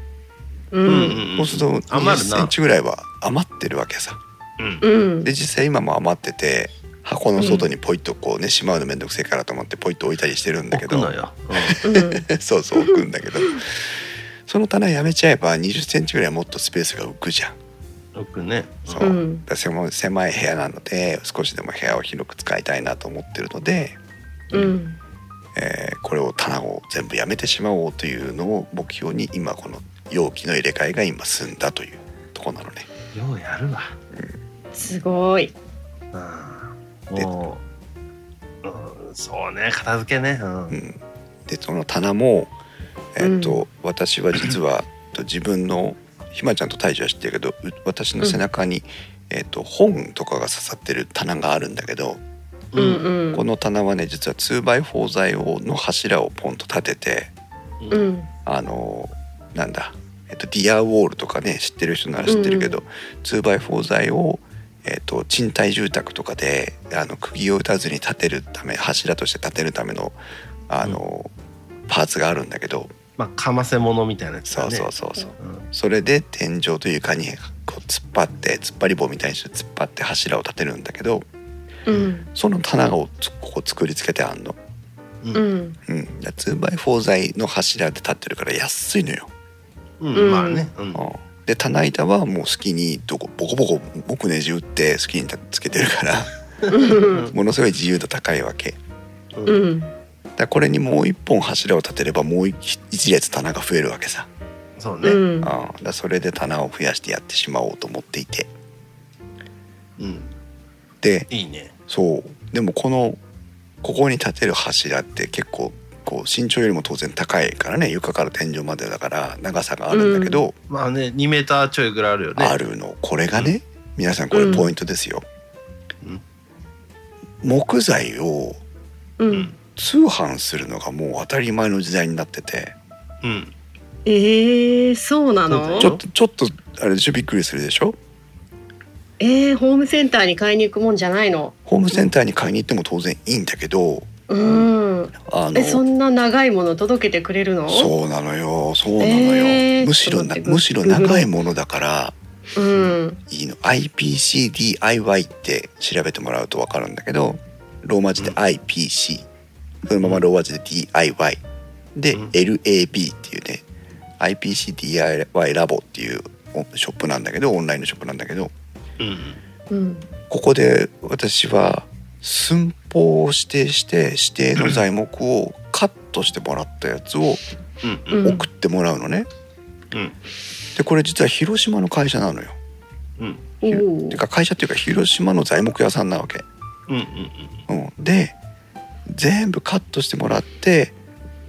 ううんんそうすると20余るな。センチぐらいは余ってるわけさ。うん。うん。で実際今も余ってて箱の外にポイッとこうねしまうのめんどくせえからと思ってポイッと置いたりしてるんだけど。置くのよ。<laughs> うん。そうそう置くんだけど。その棚やめちゃえば20センチぐらいもっとスペースが浮くじゃん。くね。そう。うん。狭狭い部屋なので少しでも部屋を広く使いたいなと思ってるので、うん。えーこれを棚を全部やめてしまおうというのを目標に今この容器の入れ替えが今済んだというところなのね。ようやるわ。すごい。うんもう、うん、そうね片付けね。うん。うん、でその棚も、えーと私は実はと自分のひまちゃんと大樹は知ってるけどう私の背中に、えー、と本とかが刺さってる棚があるんだけど、うんうん。この棚はね実は 2x4 材をの柱をポンと立ててうん。あのなんだ、えっと、ディアウォールとかね知ってる人なら知ってるけど、2x4 材を、えっと、賃貸住宅とかであの釘を打たずに立てるため柱として立てるためのあの、パーツがあるんだけどまあかませ物みたいなやつそう。そうそうそう。うん。それで天井と床にこう突っ張って突っ張り棒みたいにして突っ張って柱を立てるんだけどうん。その棚をつここ作りつけてあんの。ううん。ん。うん、2x4 材の柱で立ってるから安いのよ。うんうん。まあね。うん。うんで棚板はもう好きにどこボコボコ僕ねじ打って好きにつけてるからうん。ものすごい自由度高いわけ。だかうん。うんらこれにもう一本柱を立てればもう一一列棚が増えるわけさ、そうね。うん。うん、だそれで棚を増やしてやってしまおうと思っていて。うん。でいいね。そう。でもこのここに立てる柱って結構こう身長よりも当然高いからね床から天井までだから長さがあるんだけど、まあね2メーターちょいぐらいあるよね。あるの。これがね、皆さんこれポイントですよ。うん。木材をううん。ん通販するのがもう当たり前の時代になってて。うん。えー、そうなの？ちょっとちょっとあれでしょ？びっくりするでしょ？えー、ホームセンターに買いに行くもんじゃないの？ホームセンターに買いに行っても当然いいんだけどうん。あのえそんな長いもの届けてくれるの？そうなのよ。そうなのよ、えー。むしろむしろ長いものだからうん。いいの。IPCDIY って調べてもらうと分かるんだけどローマ字で IPC、そのままローマ字で DIY で、うん。LAB っていうね IPCDIY ラボっていうショップなんだけどオンラインのショップなんだけど。うんうん。ここで私は寸法を指定して指定の材木をカットしてもらったやつを送ってもらうのね。うん。でこれ実は広島の会社なのよ。うん。おー。てか会社っていうか広島の材木屋さんなわけ。で全部カットしてもらって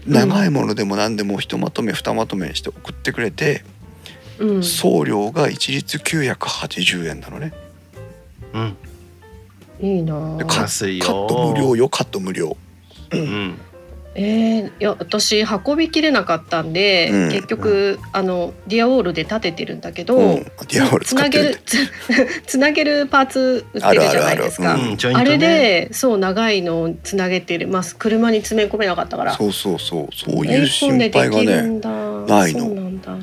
長いものでも何でもひとまとめ二まとめにして送ってくれて、うん。送料が一律980円なのね。うんいいなでカ安いよ。カット無料よカット無料。うん。えー、いや私運びきれなかったんで、うん。結局あのディアウォールで立ててるんだけど、うん、ディアウォールつなげる使ってる。つ <laughs> つなげるパーツ売ってるじゃないですか。あるある。あるうんジョイントね。あれでそう長いのをつなげてる。ます車に詰め込めなかったから。そうそうそう。そういう心配がね。ないの。そうなんだ。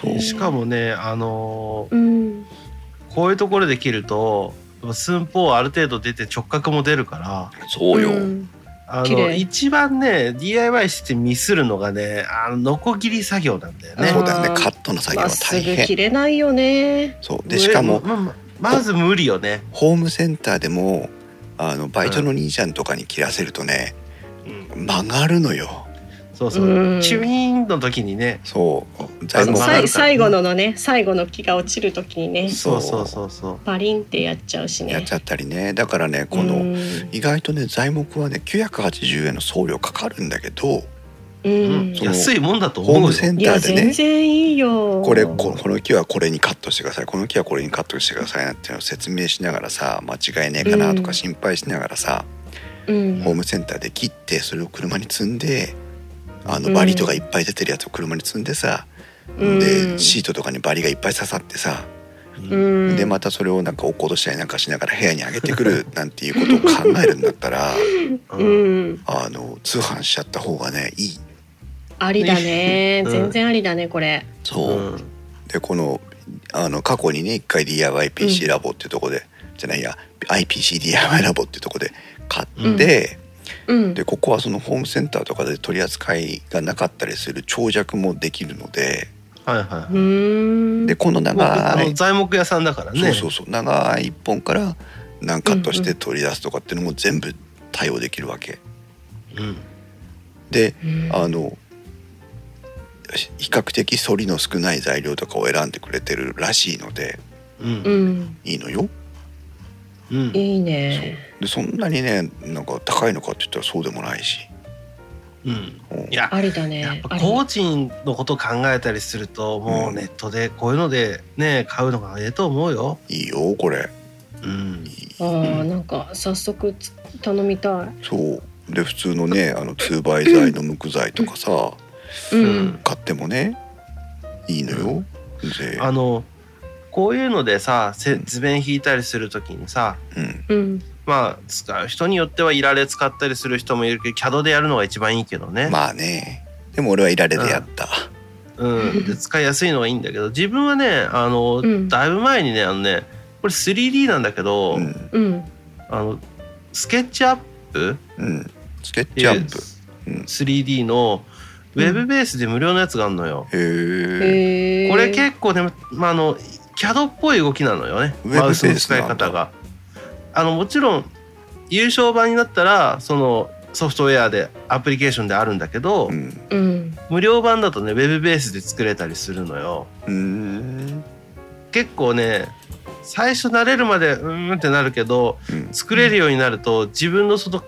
そう。しかもねあのーうん。こういうところで切るとやっぱ寸法ある程度出て直角も出るからそうよ。んあの一番ね DIY してミスるのがねあのノコギリ作業なんだよね。そうだよねカットの作業は大変ぐ切。れないよねそうでしかもまままず無理よね。ホームセンターでもあのバイトの兄ちゃんとかに切らせるとね、うん曲がるのよ。そうそう、うん。チュイーンの時にね。そう。最後ののね最後の木が落ちる時にね。そうそうそうそう。パリンってやっちゃうしね。やっちゃったりね。だからねこの、うん。意外とね材木はね980円の送料かかるんだけどううん。んそう安いもんだと思うよ。ホームセンターでね。然いいよ。これここの木はこれにカットしてください。この木はこれにカットしてくださいなっていうのを説明しながらさ間違いねえかなとかうん。心配しながらさ、うん。ホームセンターで切ってそれを車に積んであのうんバリとかいっぱい出てるやつを車に積んでさ、うん。でシートとかにバリがいっぱい刺さってさ、うん。でまたそれをなんか落っことしたりなんかしながら部屋に上げてくるなんていうことを考えるんだったらううん。んあの通販しちゃった方がねいい。ありだね。<laughs> うん。全然ありだねこれ。そう、うん。でこのあの過去にね一回 DIYPC ラボっていうところで、じゃないや IPCDIY ラボっていうところで買って、うん。でここはそのホームセンターとかで取り扱いがなかったりする長尺もできるのででこの長い、の材木屋さんだからね。そうそうそう。長い一本から何カットして取り出すとかっていうのも全部対応できるわけ。うん。でうん。あの比較的反りの少ない材料とかを選んでくれてるらしいので。うん。うん。いいのよ。うん。いいね。でそんなにねなんか高いのかって言ったらそうでもないし。うん。うん。いやありだやっね工賃のこと考えたりするともうネットでこういうのでね買うのがええと思うよ。いいよこれ。うん。あーなんか早速つ頼みたい。そう。で普通のね <laughs> あの2倍材の無垢材とかさううん。ん買ってもねいいのよ。であのこういうのでさせ図面引いたりするときにさうん。うん。まあ使う人によってはいられ使ったりする人もいるけど CAD でやるのが一番いいけどね。まあね。でも俺はいられでやった。うん、で使いやすいのがいいんだけど自分はねあの、うん。だいぶ前にねあのねこれ 3D なんだけど、うん。うん。あのスケッチアップ？うん。スケッチアップ。うん。3D のウェブベースで無料のやつがあるのよ。へえ。へえこれ結構ね、まあ、あの CAD っぽい動きなのよね。ウェブベースマウスの使い方が。あのもちろん優勝版になったらそのソフトウェアでアプリケーションであるんだけど、うん。うん無料版だとねウェブベースで作れたりするのよ。うん結構ね最初慣れるまでうーんってなるけどうん。作れるようになると自分のその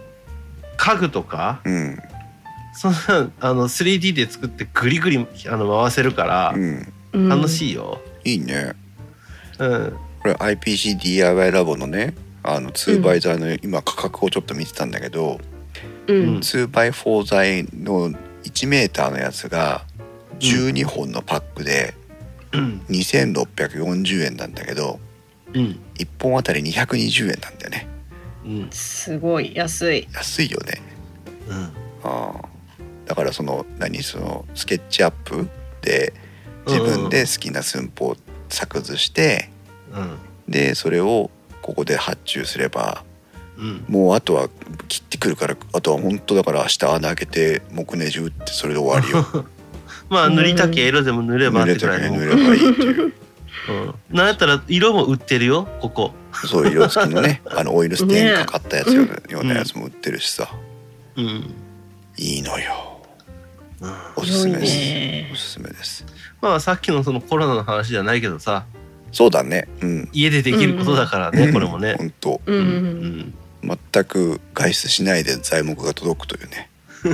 家具とかうん。そんなあの 3D で作ってグリグリあの回せるからうん。うん。楽しいよ。いいねうん。これ IPCDIY ラボのねあの 2x 材の今価格をちょっと見てたんだけど、うん、うん 2x4 材の1メーターのやつが12本のパックでうん。2640円なんだけどうん。1本あたり220円なんだよねうん。すごい安い。安いよねうん。ああだからその何？そのスケッチアップで自分で好きな寸法を作図してうん。でそれをここで発注すればうん。もうあとは切ってくるからあとは本当だから明日穴開けて木ネジ打ってそれで終わりよ <laughs> まあ塗りたけ色でも塗ればってくらいの。け塗ればいいっていううん。なんやったら色も売ってるよここ。そう色付きのね <laughs> あのオイルステンかかったやつよようなやつも売ってるしさうん。いいのようん。おすすめです。おすすめです。まあさっきのそのコロナの話じゃないけどさそうだね。うん。家でできることだからね、これもね。本当。うん、う、うん。ん。全く外出しないで材木が届くというね。<laughs>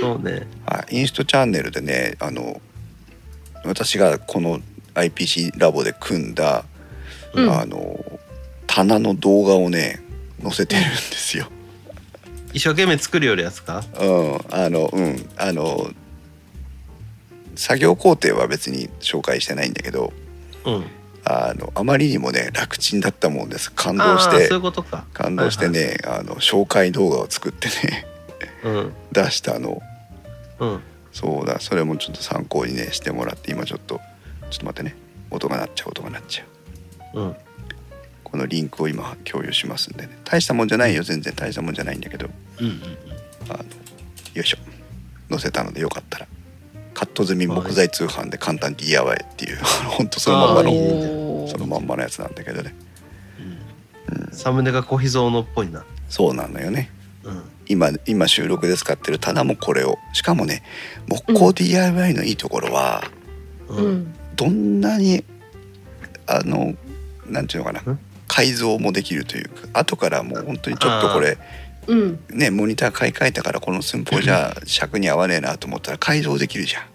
そうね。はい、インストチャンネルでねあの私がこの IPC ラボで組んだ、うん。あの棚の動画をね載せてるんですよ。一生懸命作るよりやつか。うん、あのうんあの作業工程は別に紹介してないんだけどうん。あのあまりにもね楽ちんだったもんです感動してそういうことか。感動してね、あの紹介動画を作ってねうん。出したのうん。そうだそれもちょっと参考にねしてもらって今ちょっとちょっと待ってね音が鳴っちゃう音が鳴っちゃううん。このリンクを今共有しますんでね。大したもんじゃないよ。全然大したもんじゃないんだけど。うん。うん。あのよいしょ。載せたのでよかったら。カット済み木材通販で簡単 DIY っていう。ほんとそのまんまの。そのまんまのやつなんだけどね。うん。サムネが小秘蔵のっぽいな。そうなのよね。うん。今今収録で使ってる棚もこれを。しかもね木工 DIY のいいところは、う。うん。ん、どんなにあのなんていうのかな。ん改造もできるというか後からもう本当にちょっとこれうん、ねモニター買い替えたからこの寸法じゃ尺に合わねえなと思ったら改造できるじゃ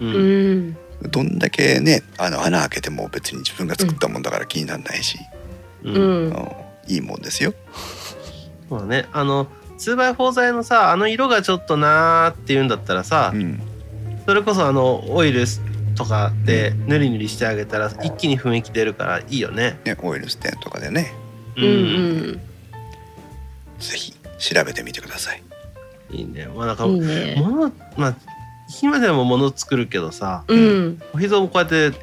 う。うん。ん、ん。どんだけねあの穴開けても別に自分が作ったもんだから気にならないし、う。うん。ん、うん。いいもんですよ。<laughs> まあね、あの。2x4 材のさあの色がちょっとなーっていうんだったらさ、うん。それこそあのオイルとかでぬりぬりしてあげたら一気に雰囲気出るからいいよね。ねオイルステンとかでねうん、うん、ぜひ調べてみてくださいいいね。まあなんか、いいね。物まあ今でも物作るけどさうん、お膝もこうやって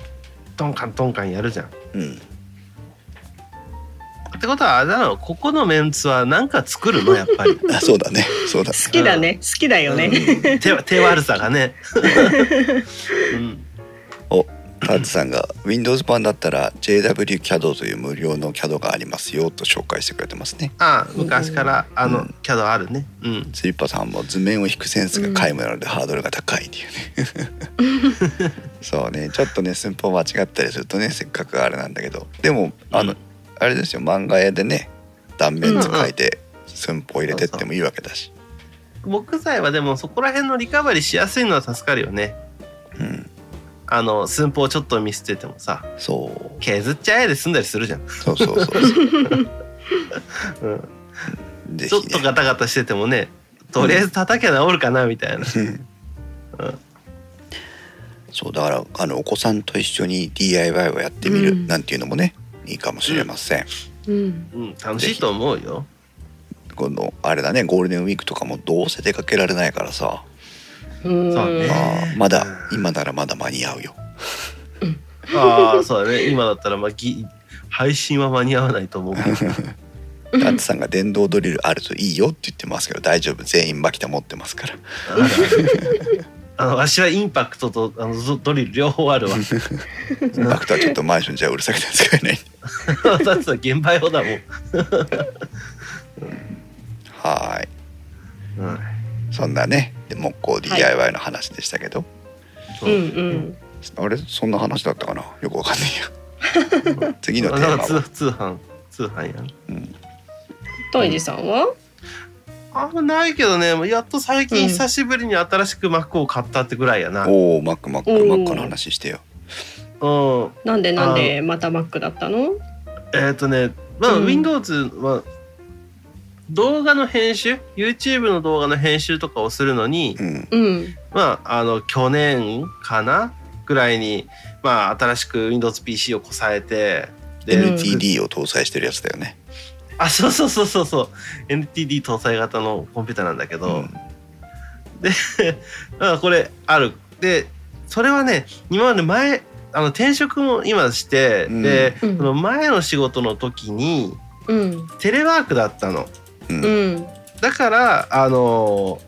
トンカントンカンやるじゃん。うんってことはあれだろうここのメンツは何か作るの？やっぱり。<laughs> あそうだねそうだね好きだね、好きだよね。うん手手悪さがね。<laughs> うんおタッツさんが Windows 版だったら JWCAD という無料の CAD がありますよと紹介してくれてますね。ああ昔からあの、うんキャドあるね。うん。スリッパさんも図面を引くセンスが皆無なのでハードルが高いっていうね。<laughs> そうね。ちょっとね寸法間違ったりするとねせっかくあれなんだけど。でもあの、うん。あれですよ。漫画絵でね断面図書いて寸法入れてってもいいわけだし。木材はでもそこら辺のリカバリーしやすいのは助かるよね。うんあの寸法ちょっと見捨ててもさそう。削っちゃえで済んだりするじゃん。そうそうそうそう。<laughs> うん、ぜちょっとガタガタしててもねとりあえず叩きゃ治るかなみたいな。うん。そうだからあのお子さんと一緒に DIY をやってみるうん。なんていうのもね、いいかもしれません、うん、うん、楽しいと思うよ。このあれだねゴールデンウィークとかもどうせ出かけられないからさ、うん、そうね。まだ今ならまだ間に合うよ。ああそうだね。今だったらまあぎ配信は間に合わないと思うけど。タッツさんが電動ドリルあるといいよって言ってますけど大丈夫。全員マキタ持ってますから。あのわしはインパクトとあのドドリル両方あるわ。インパクトはちょっとマンションじゃうるさくて使えない。<laughs> だってさ現場用だもん。<laughs> はーい。うんそんなねで木工 DIY の話でしたけど、そううん、うん、あれそんな話だったかな？よくわかんないや。<laughs> 次のテーマなんかは通通販通販やん。うん。トイジさんは？あんまないけどね。やっと最近うん。久しぶりに新しく Mac を買ったってぐらいやな。おおマックマックおー。マックの話してよ。うん、なんでなんでまた Mac だったの？えっ、とね、まあ、うん。Windows は動画の編集？YouTube の動画の編集とかをするのに、うん。うん。まあ、あの去年かな？ぐらいに、まあ、新しく WindowsPC をこさえて NTD を搭載してるやつだよね。あそうそうそうそうそう。NTD 搭載型のコンピューターなんだけど、うん。<laughs> あこれある。でそれはね今まで前あの転職も今して、うん。で、うん。その前の仕事の時にうん。テレワークだったのうん。うんだからあの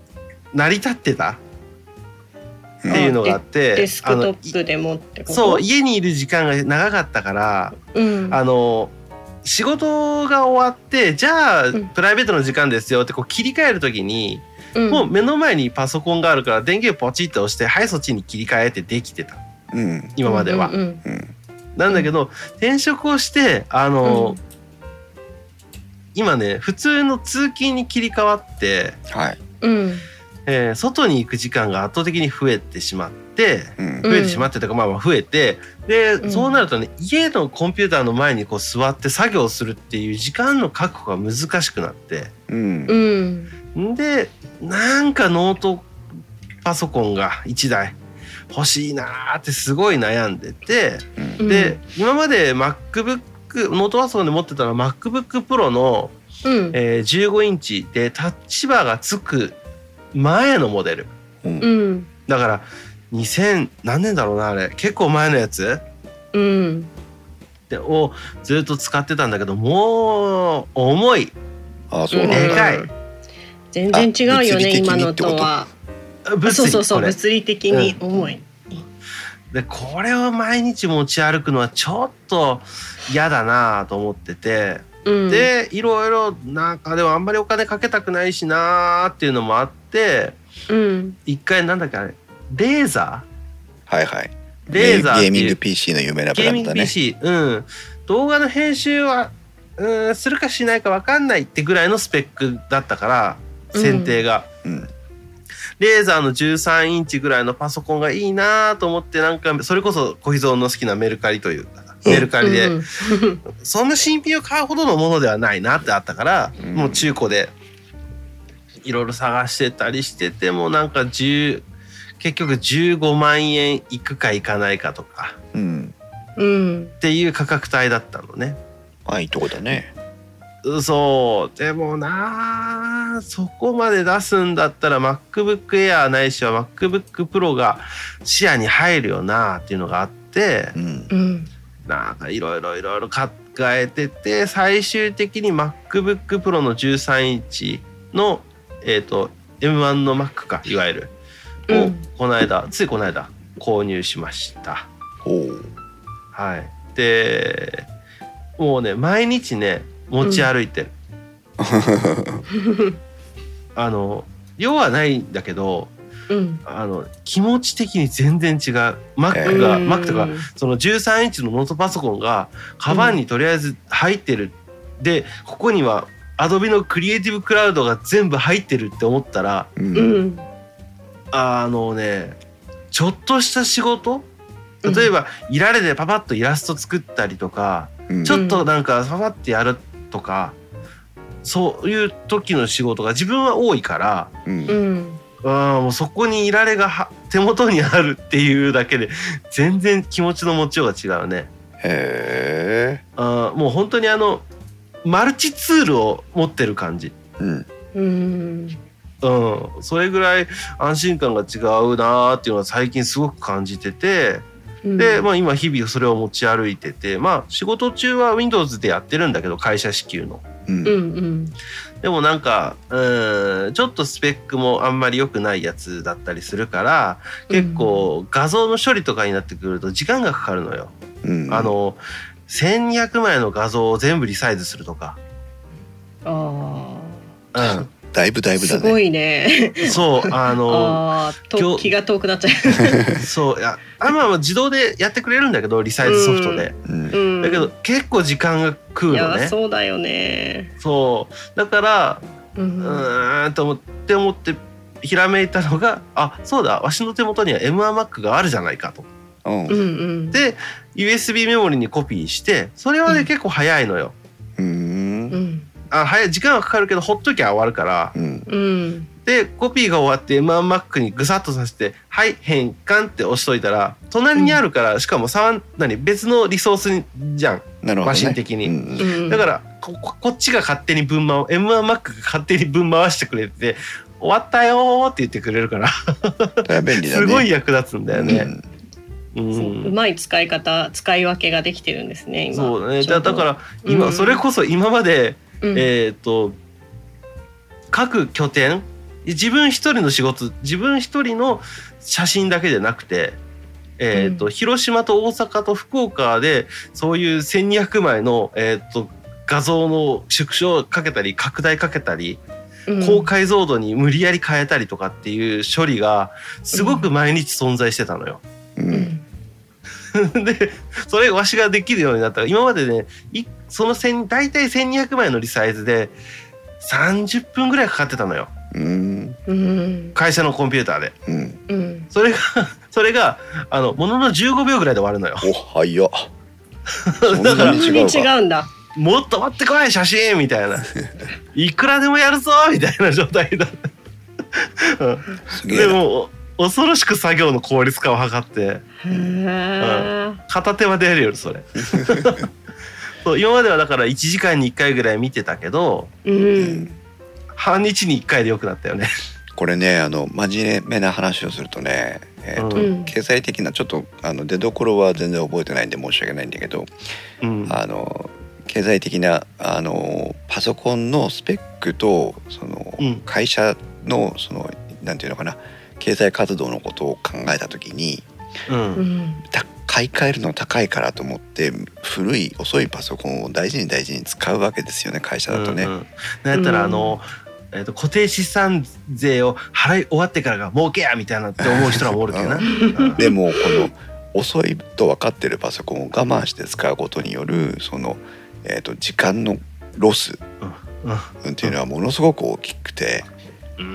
成り立ってたっていうのがあってデスクあのトップでもってこと？そう家にいる時間が長かったからうん。あの仕事が終わってじゃあ、うん。プライベートの時間ですよってこう切り替える時に、うん。もう目の前にパソコンがあるから電源ポチッと押してはいそっちに切り替えてできてた。うん。今までは。うんうんうん。なんだけど転職をしてあの、うん今ね普通の通勤に切り替わって、はい。うん。えー外に行く時間が圧倒的に増えてしまってうん。増えてしまってとか、まあまあ増えてで、うん。そうなるとね家のコンピューターの前にこう座って作業するっていう時間の確保が難しくなってうん。うん。んでなんかノートパソコンが1台欲しいなーってすごい悩んでて。うん。で、今まで MacBook ノートパソコンで持ってたのは MacBook Pro の、うん。えー15インチでタッチバーがつく前のモデル。うん。うん。だから2000何年だろうなあれ。結構前のやつ。うん。でをずっと使ってたんだけどもう重い。ああそうなんだ。でかい。うん全然違うよね今のととは。物理そうそうそう物理的に重いでこれを毎日持ち歩くのはちょっと嫌だなと思ってて。うん。でいろいろなんかでもあんまりお金かけたくないしなーっていうのもあってうん。一回なんだっけあれレーザはいはい。ーレーザーってゲーミングいう PC の有名なブゲーミングランドだね PC、うん。動画の編集はうんするかしないか分かんないってぐらいのスペックだったから選定が、うんレーザーの13インチぐらいのパソコンがいいなと思ってなんかそれこそ小秘蔵の好きなメルカリというかメルカリで、うん <laughs> そんな新品を買うほどのものではないなってあったから、うん。もう中古でいろいろ探してたりしててもなんか10結局15万円いくかいかないかとか。うん。うんっていう価格帯だったのね。まあいいとこだねそう。でもなあそこまで出すんだったら MacBook Air ないしは MacBook Pro が視野に入るよなっていうのがあってうん。うんなんかいろいろいろいろ考えてて最終的に MacBook Pro の13インチのえっ、と M1 の Mac かいわゆる。をうん。この間、ついこの間購入しました。はい、でもうね毎日ね持ち歩いてる。あの用はないんだけどうん。あの気持ち的に全然違う。Mac が、うん Mac とかその13インチのノートパソコンがカバンにとりあえず入ってる、でここには Adobe のクリエイティブクラウドが全部入ってるって思ったらううん。んあのねちょっとした仕事？例えば、いられでパパッとイラスト作ったりとか、うん。ちょっとなんかパパッてやるとかそういう時の仕事が自分は多いからうん。うん。あーもうそこにいられがは手元にあるっていうだけで全然気持ちの持ちようが違うね。へえあーもう本当にあのマルチツールを持ってる感じ。うん。うん。うん、それぐらい安心感が違うなーっていうのは最近すごく感じててうんで、まあ、今日々それを持ち歩いててまあ仕事中は Windows でやってるんだけど会社支給の。うん。うんうん。でもなんかうんちょっとスペックもあんまり良くないやつだったりするから結構画像の処理とかになってくると時間がかかるのよ。うん。あの1200枚の画像を全部リサイズするとか。あうんだいぶだいぶだね。ーすごいね。そうあの <laughs> あーと気が遠くなっちゃ <laughs> そういやあまあまあ自動でやってくれるんだけどリサイズソフトで、うん。だけど結構時間が食うのね。そうだよね。そう。だからううんーんと思って思ってひらめいたのがあそうだわしの手元には M1Mac があるじゃないかと。うん。で USB メモリにコピーしてそれはね、うん。結構早いのよ。ううんんあ早い時間はかかるけどほっときゃ終わるから。うん。うん。でコピーが終わって M1Mac にぐさっとさせて「はい変換」って押しといたら隣にあるから、しかもさ何別のリソースにじゃん。なるほどね。マシン的に。うんうん。だからこっちが勝手に分回 M1Mac が勝手に分回してくれて「終わったよ」って言ってくれるから。ね。すごい役立つんだよね。うん。うん。うまい使い方使い分けができてるんですね今。そうね。だだから今、うん。それこそ今まで、うん。えっ、と各拠点自分一人の仕事自分一人の写真だけじゃなくて、えーとう広島と大阪と福岡でそういう1200枚の、えー、と画像の縮小かけたり拡大かけたりうん。高解像度に無理やり変えたりとかっていう処理がすごく毎日存在してたのよ。ううん。ん <laughs> でそれわしができるようになった。ら今までねいその1000大体1200枚のリサイズで30分ぐらいかかってたのよ。うん。うん。会社のコンピューターで。うん。うん。それがそれがあのものの15秒ぐらいで終わるのよ。お早っ。<laughs> だから違うんだ。もっと待ってこい写真みたいな。<laughs> いくらでもやるぞみたいな状態だ。でもお恐ろしく作業の効率化を図って。へえ片手は出るよそれ <laughs> そう今まではだから1時間に1回ぐらい見てたけどううんん半日に1回でよくなったよね。これねあの真面目な話をするとね、えーとうん。経済的なちょっとあの出どころは全然覚えてないんで申し訳ないんだけどうん。あの経済的なあのパソコンのスペックとその、うん。会社のそのなんていうのかな経済活動のことを考えた時にうん。うん。た買い替えるの高いからと思って古い遅いパソコンを大事に大事に使うわけですよね会社だとね。うんうん。なんやったらあの、えー、と固定資産税を払い終わってからが儲けやみたいなって思う人らもおるけどな。<laughs> うん。でもこの遅いと分かってるパソコンを我慢して使うことによるその、えー、と時間のロスっていうのはものすごく大きくて。うん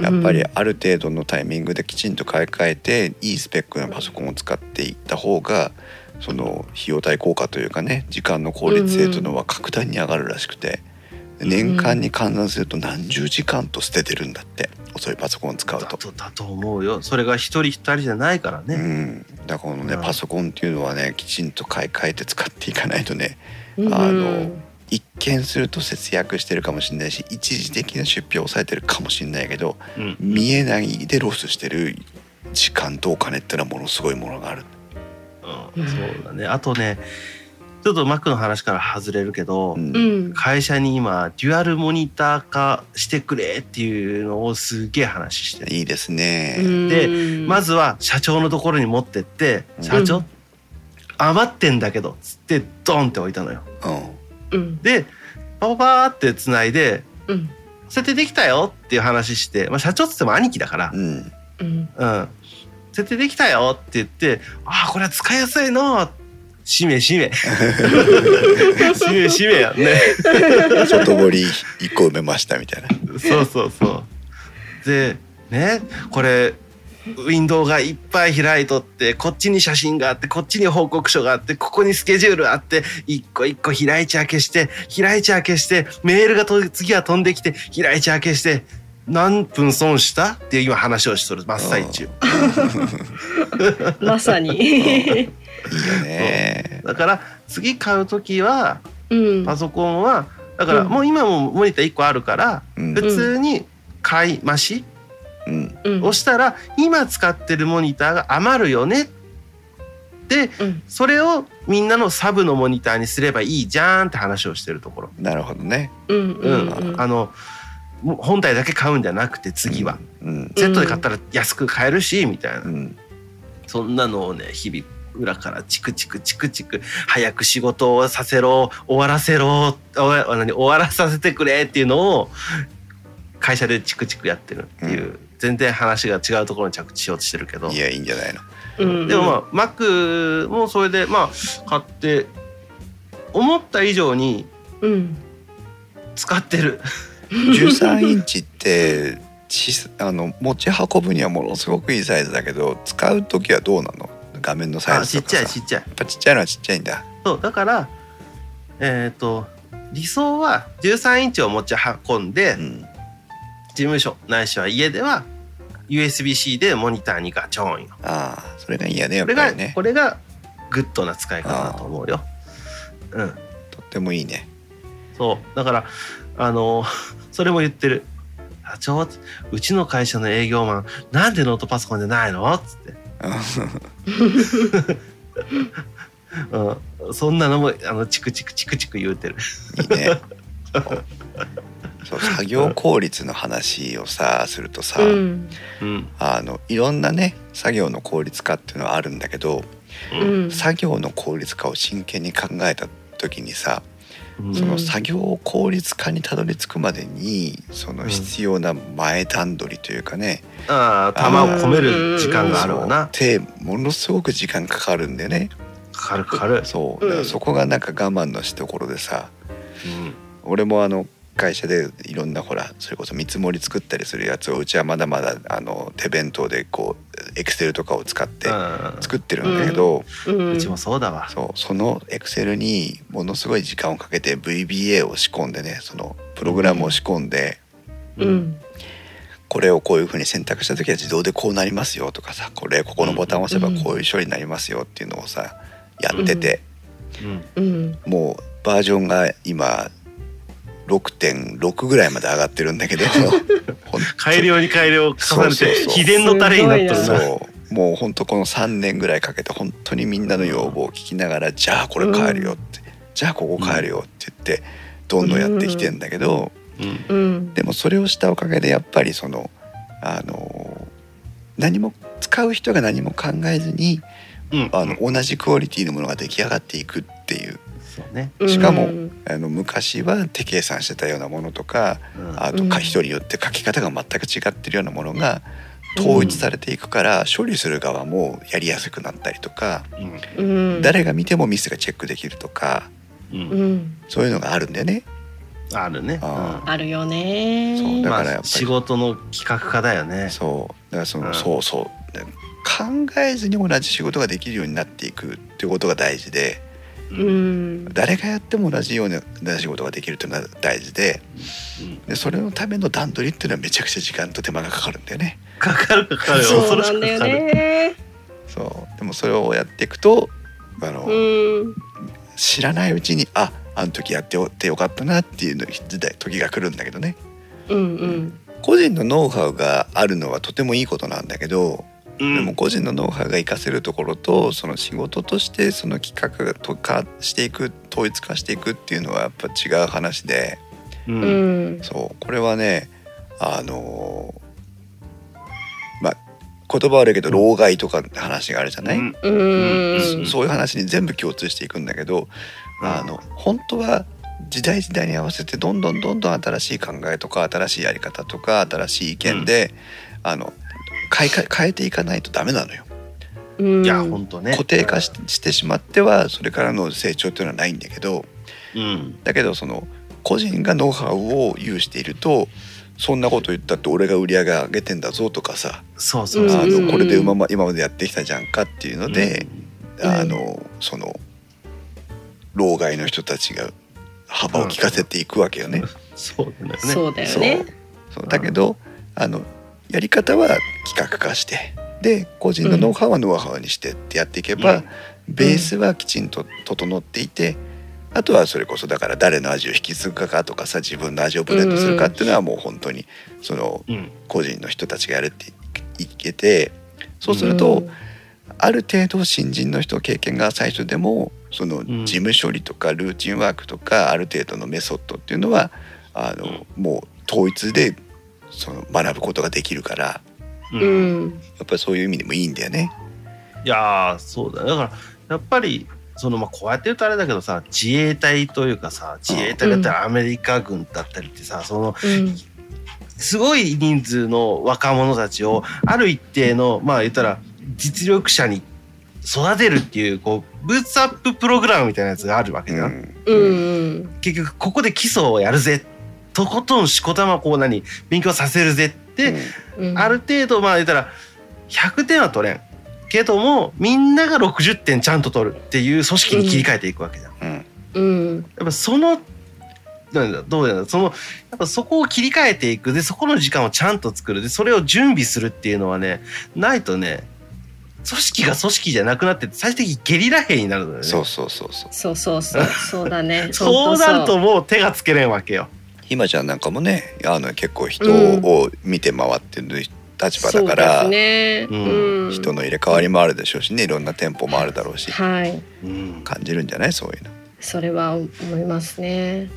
やっぱりある程度のタイミングできちんと買い替えていいスペックのパソコンを使っていった方がその費用対効果というかね時間の効率性というのは格段に上がるらしくて年間に換算すると何十時間と捨ててるんだって遅いパソコンを使うだと。とだと思うよ。それが一人一人じゃないからうね。ん、だからこのねうん。パソコンっていうのはねきちんと買い替えて使っていかないとねうん。あの一見すると節約してるかもしれないし一時的な出費を抑えてるかもしれないけどうん見えないでロスしてる時間とお金ってのはものすごいものがある。うんそうだねあとねちょっと Mac の話から外れるけど、うんうん会社に今デュアルモニター化してくれっていうのをすげえ話してる。いいですね。でうんまずは社長のところに持ってって「うん社長、うん余ってんだけど」つってドンって置いたのよ。うんうん。でパパパーってつないでうん「設定できたよ」っていう話して、まあ、社長っつっても兄貴だから。うん。うん「うん、設定できたよ」って言って「ああこれは使いやすいの」しめしめ。<laughs> しめしめやんね。外堀一個埋めましたみたいな。そうそうそう。でねこれウィンドウがいっぱい開いとってこっちに写真があってこっちに報告書があってここにスケジュールあって一個一個開いちゃ消して開いちゃ消してメールがと次は飛んできて開いちゃ消して何分損した？っていう今話をしとる真っ最中。<laughs> まさに。いいよね。だから次買う時はうん。パソコンはだからもう今もモニター1個あるからうん。普通に買い増しうん。うん。をしたら今使ってるモニターが余るよね。でうん。それをみんなのサブのモニターにすればいいじゃんって話をしてるところ、なるほどね。うんううん。んうん。あの本体だけ買うんじゃなくて次は、うん。セットで買ったら安く買えるしみたいな、うん。そんなのをね日々裏からチクチクチクチク早く仕事をさせろ終わらせろおわ何終わらさせてくれっていうのを会社でチクチクやってるっていう、全然話が違うところに着地しようとしてるけど。いやいいんじゃないの？うん。でもまあ Mac もそれでまあ買って思った以上にうん。使ってる。13インチってちあの持ち運ぶにはものすごくいいサイズだけど使う時はどうなの？画面のサイあちっちゃズとかさいちっちゃい。やっぱちっちゃいのはちっちゃいんだ。そうだからえっ、と理想は13インチを持ち運んで、うん事務所ないしは家では USB-C でモニターにガチョンよ。ああそれがいいやねやっこれが、ね。これがグッドな使い方だと思うよ。うん。とってもいいね。そう。だからあの <laughs> それも言ってる。社長うちの会社の営業マンなんでノートパソコンじゃないの？っつって。<laughs> うん、そんなのもあのチクチクチクチク言うてる。いいね <laughs> そう作業効率の話をさするとさ、うん。うん。あのいろんなね作業の効率化っていうのはあるんだけど、うん。作業の効率化を真剣に考えた時にさうん。その作業効率化にたどり着くまでにその必要な前段取りというかね、ああ、玉を込める時間があるな。ってものすごく時間かかるんでね。かかるかかる。そう、うん。だからそこがなんか我慢のしどころでさうん。俺もあの会社でいろんなほらそれこそ見積もり作ったりするやつをうちはまだまだあの手弁当でこうエクセルとかを使って作ってるんだけど、うん。うちもそうだわ。そうそのエクセルにものすごい時間をかけて VBA を仕込んでねそのプログラムを仕込んで、うん。これをこういうふうに選択した時は自動でこうなりますよとかさこれここのボタンを押せばこういう処理になりますよっていうのをさやってて、うん。うん。もうバージョンが今6.6ぐらいまで上がってるんだけど。<laughs> 改良に改良を重ねそうそうそう。て秘伝のタレになっ。そう。もうほんとこの3年ぐらいかけて本当にみんなの要望を聞きながらじゃあこれ変えるよって、じゃあここ変えるよって言ってどんどんやってきてんだけど、うん。うん。でもそれをしたおかげでやっぱりそのあの何も使う人が何も考えずにうん。あの同じクオリティのものが出来上がっていくっていうそうね。しかもうんあの昔は手計算してたようなものとかうん。あとか人によって書き方が全く違ってるようなものが統一されていくから処理する側もやりやすくなったりとかうん。誰が見てもミスがチェックできるとかそういうのがあるんだよね。あるね。ああるよね。そうだまからやっぱり。あ仕事の企画家だよね。そう。だからその、うん。そうそう。考えずに同じ仕事ができるようになっていくっていうことが大事で。うん誰がやっても同じような仕事ができるっていうのが大事でうんでそれのための段取りっていうのはめちゃくちゃ時間と手間がかかるんだよね。かかるかかるよ。そう恐ろしなんだよくかかる。ねそう。でもそれをやっていくとあの、うん。知らないうちにああの時やっておってよかったなっていうの時代時が来るんだけどね。うんうん。個人のノウハウがあるのはとてもいいことなんだけど、うん。でも個人のノウハウが活かせるところとその仕事としてその企画とかしていく統一化していくっていうのはやっぱ違う話で。う。うん。んそう。これはねあのまあ言葉悪いけど老害とかって話があるじゃない、うん。うん。そそういう話に全部共通していくんだけど、あの本当は時代時代に合わせてどんどんどんどん新しい考えとか新しいやり方とか新しい意見で、あの変えか変えていかないとダメなのよ。うんいや本当ね。固定化ししてしまってはそれからの成長っていうのはないんだけどうん。だけどその個人がノウハウを有しているとそんなこと言ったって俺が売り上げ上げてんだぞとかさそうそうそう。あうんのこれで今ま今までやってきたじゃんかっていうので、うんあのその老害の人たちが幅を利かせていくわけよね。そうだよね。そうだよねそうだけどあのやり方は企画化してで個人のノウハウはノウハウにしてってやっていけば、うんベースはきちんと整っていて。あとはそれこそだから誰の味を引き継ぐかとかさ自分の味をブレンドするかっていうのはもう本当にそのうん。個人の人たちがやるっていけてそうすると、ある程度新人の人経験が最初でもそのん事務処理とかルーチンワークとかある程度のメソッドっていうのはあの、もう統一でその学ぶことができるからう。うん。んやっぱりそういう意味でもいいんだよね。いやーそうだよ。だからやっぱりそのまあこうやって言うとあれだけどさ自衛隊というかさ自衛隊だったらアメリカ軍だったりってさそのうん。すごい人数の若者たちをある一定のまあ言ったら実力者に育てるっていうこうブーツアッププログラムみたいなやつがあるわけじゃん、うん。うん結局ここで基礎をやるぜとことんしこたまこう何勉強させるぜって、うん。ある程度まあ言ったら100点は取れん。けどもみんなが60点ちゃんと取るっていう組織に切り替えていくわけじゃん。うん。うん。やっぱそのなんだどうやらそのやっぱそこを切り替えていく。でそこの時間をちゃんと作る。でそれを準備するっていうのはねないとね組織が組織じゃなくなって最終的にゲリラ兵になるのよね。そうそうそうそう。そうそうそう。そうだね。<laughs> そうなるともう手がつけれんわけよ。ひまちゃんなんかもねあの結構人を見て回ってる立場だから、そうですね。うん。うん。人の入れ替わりもあるでしょうしねいろんな店舗もあるだろうしはい。うん。感じるんじゃない？そういうの。それは思いますね。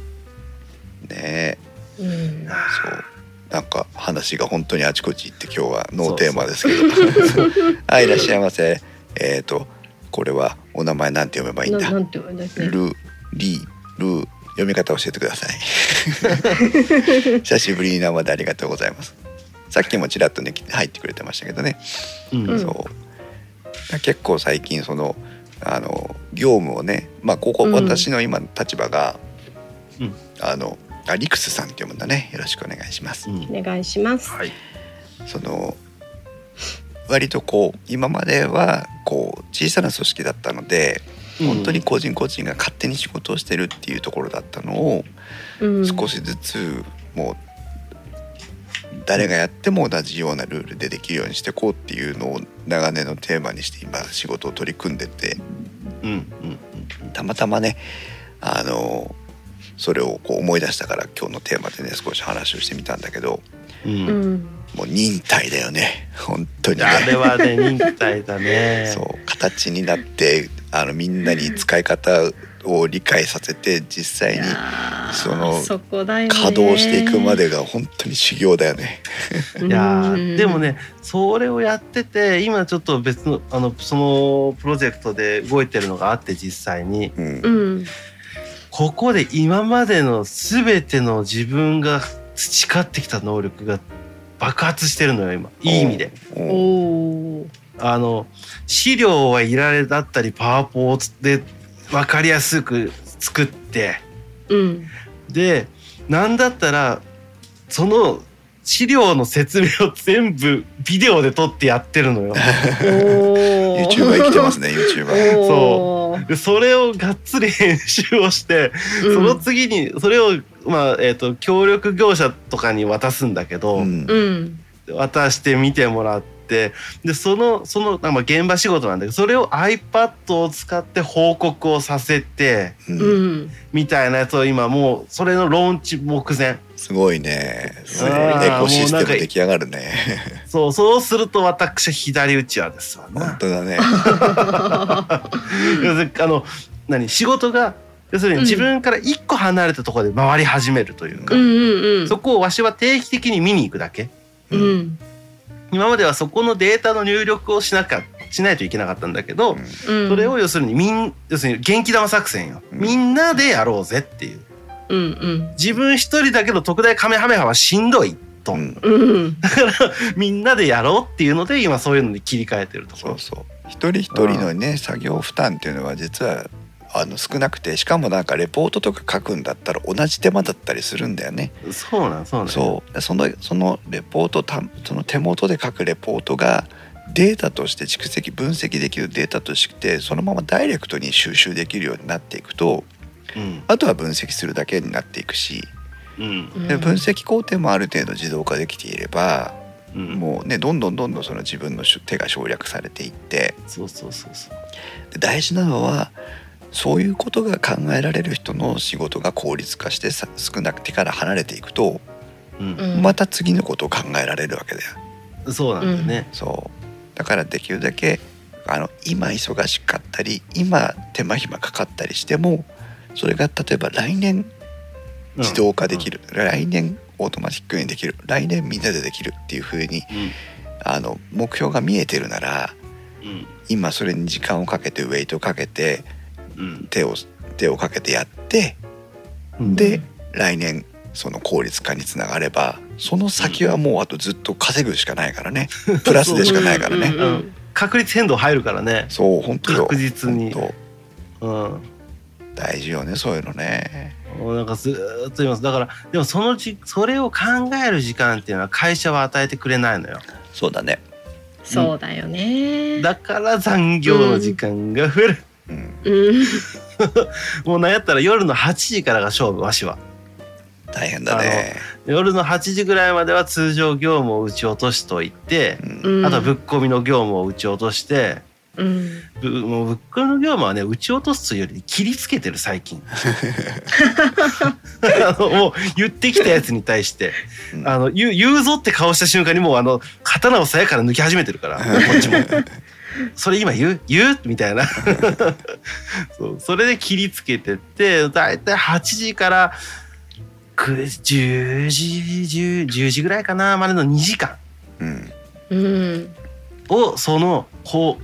ねうん。そう。なんか話が本当にあちこち行って今日はノーテーマですけど。<laughs> はいいらっしゃいませ。えっ、とこれはお名前なんて読めばいいんだ？ななんて言うんだっけ？ルリル読み方教えてください。<laughs> 久しぶりに生でありがとうございます。さっきもちらっとね入ってくれてましたけどね、うん。うん。そう。結構最近そのあの業務をねまあここうん。私の今の立場が、うん。あのあリクスさんって読むんだね。よろしくお願いします、うん。お願いします。はい。その割とこう今まではこう小さな組織だったので本当に個人個人が勝手に仕事をしてるっていうところだったのをうん。少しずつもう誰がやっても同じようなルールでできるようにしていこうっていうのを長年のテーマにして今仕事を取り組んでてうんうんたまたまねあのそれをこう思い出したから今日のテーマでね少し話をしてみたんだけどうんもう忍耐だよね。本当にね。あれはね忍耐だね。<laughs> そう形になってあのみんなに使い方を理解させて実際にそのそこだよね。稼働していくまでが本当に修行だよね。いやでもねそれをやってて今ちょっと別のあのそのプロジェクトで動いてるのがあって実際に。うん。うん。ここで今までの全ての自分が培ってきた能力が爆発してるのよ今。いい意味で。あの資料はいられだったりパワポで分かりやすく作って。うん。でなんだったらその資料の説明を全部ビデオで撮ってやってるのよ。YouTuber 生きてますね YouTuber。おー。でそれをがっつり編集をして、うん。その次にそれを、まあえー、と協力業者とかに渡すんだけど、うんうん渡して見てもらってでそのそのまあ現場仕事なんだけどそれを iPad を使って報告をさせてうんうんみたいなやつを今もうそれのローンチ目前すごいね。すごいエコシステム出来上がるね。そうそうすると私は左打ちはですわな。本当だね。<laughs> あの何仕事が要するに自分から一個離れたところで回り始めるというか、うんうんうん。そこをわしは定期的に見に行くだけ。うん。今まではそこのデータの入力をしなかしないといけなかったんだけど、うん。それを要するにみん要するに元気玉作戦よ、うん。みんなでやろうぜっていう。うんうん。自分一人だけど特大カメハメハはしんどいと、うん。うん。みんなでやろうっていうので今そういうのに切り替えてるところ。そうそう。一人一人のね作業負担っていうのは実はあの少なくてしかもなんかレポートとか書くんだったら同じ手間だったりするんだよね。そうなんそうなんそう。そのそのレポートたその手元で書くレポートがデータとして蓄積分析できるデータとしてそのままダイレクトに収集できるようになっていくとうん。あとは分析するだけになっていくしうん。で分析工程もある程度自動化できていればうん。もうねどんどんどんどんその自分の手が省略されていって。そうそうそうそう。で大事なのはそういうことが考えられる人の仕事が効率化してさ少なく手から離れていくとうんうんまた次のことを考えられるわけだよ。そうなんだよね。そうだからできるだけあの今忙しかったり今手間暇かかったりしてもそれが例えば来年自動化できる、来年オートマティックにできる来年みんなでできるっていう風にうん。あの目標が見えてるならうん。今それに時間をかけてウェイトをかけてうん。手を手をかけてやってうん。で来年その効率化につながればその先はもうあとずっと稼ぐしかないからね。<laughs> プラスでしかないからね。うんうんうん。確率変動入るからね。そう本当よ。確実に。本うん。当大事よねそういうのね。なんかずーっと言います。だからでもそのじそれを考える時間っていうのは会社は与えてくれないのよ。そうだね。そうだよね。だから残業の時間が増える。<laughs> もうなんやったら夜の8時からが勝負わしは。大変だね。夜の8時ぐらいまでは通常業務を打ち落としといて、うん。うんあとはぶっ込みの業務を打ち落としてうん。ぶもうぶっ込みの業務はね打ち落とすというより切りつけてる最近。<laughs> あのもう言ってきたやつに対してうん。あの言う言うぞって顔した瞬間にもうあの刀を鞘から抜き始めてるから <laughs> こっちも。それ今言う？言う？みたいな。<laughs> そう。それで切りつけてってだいたい8時から9 10時 10, 10時ぐらいかなまでの2時間。うん。うん。をそのこう、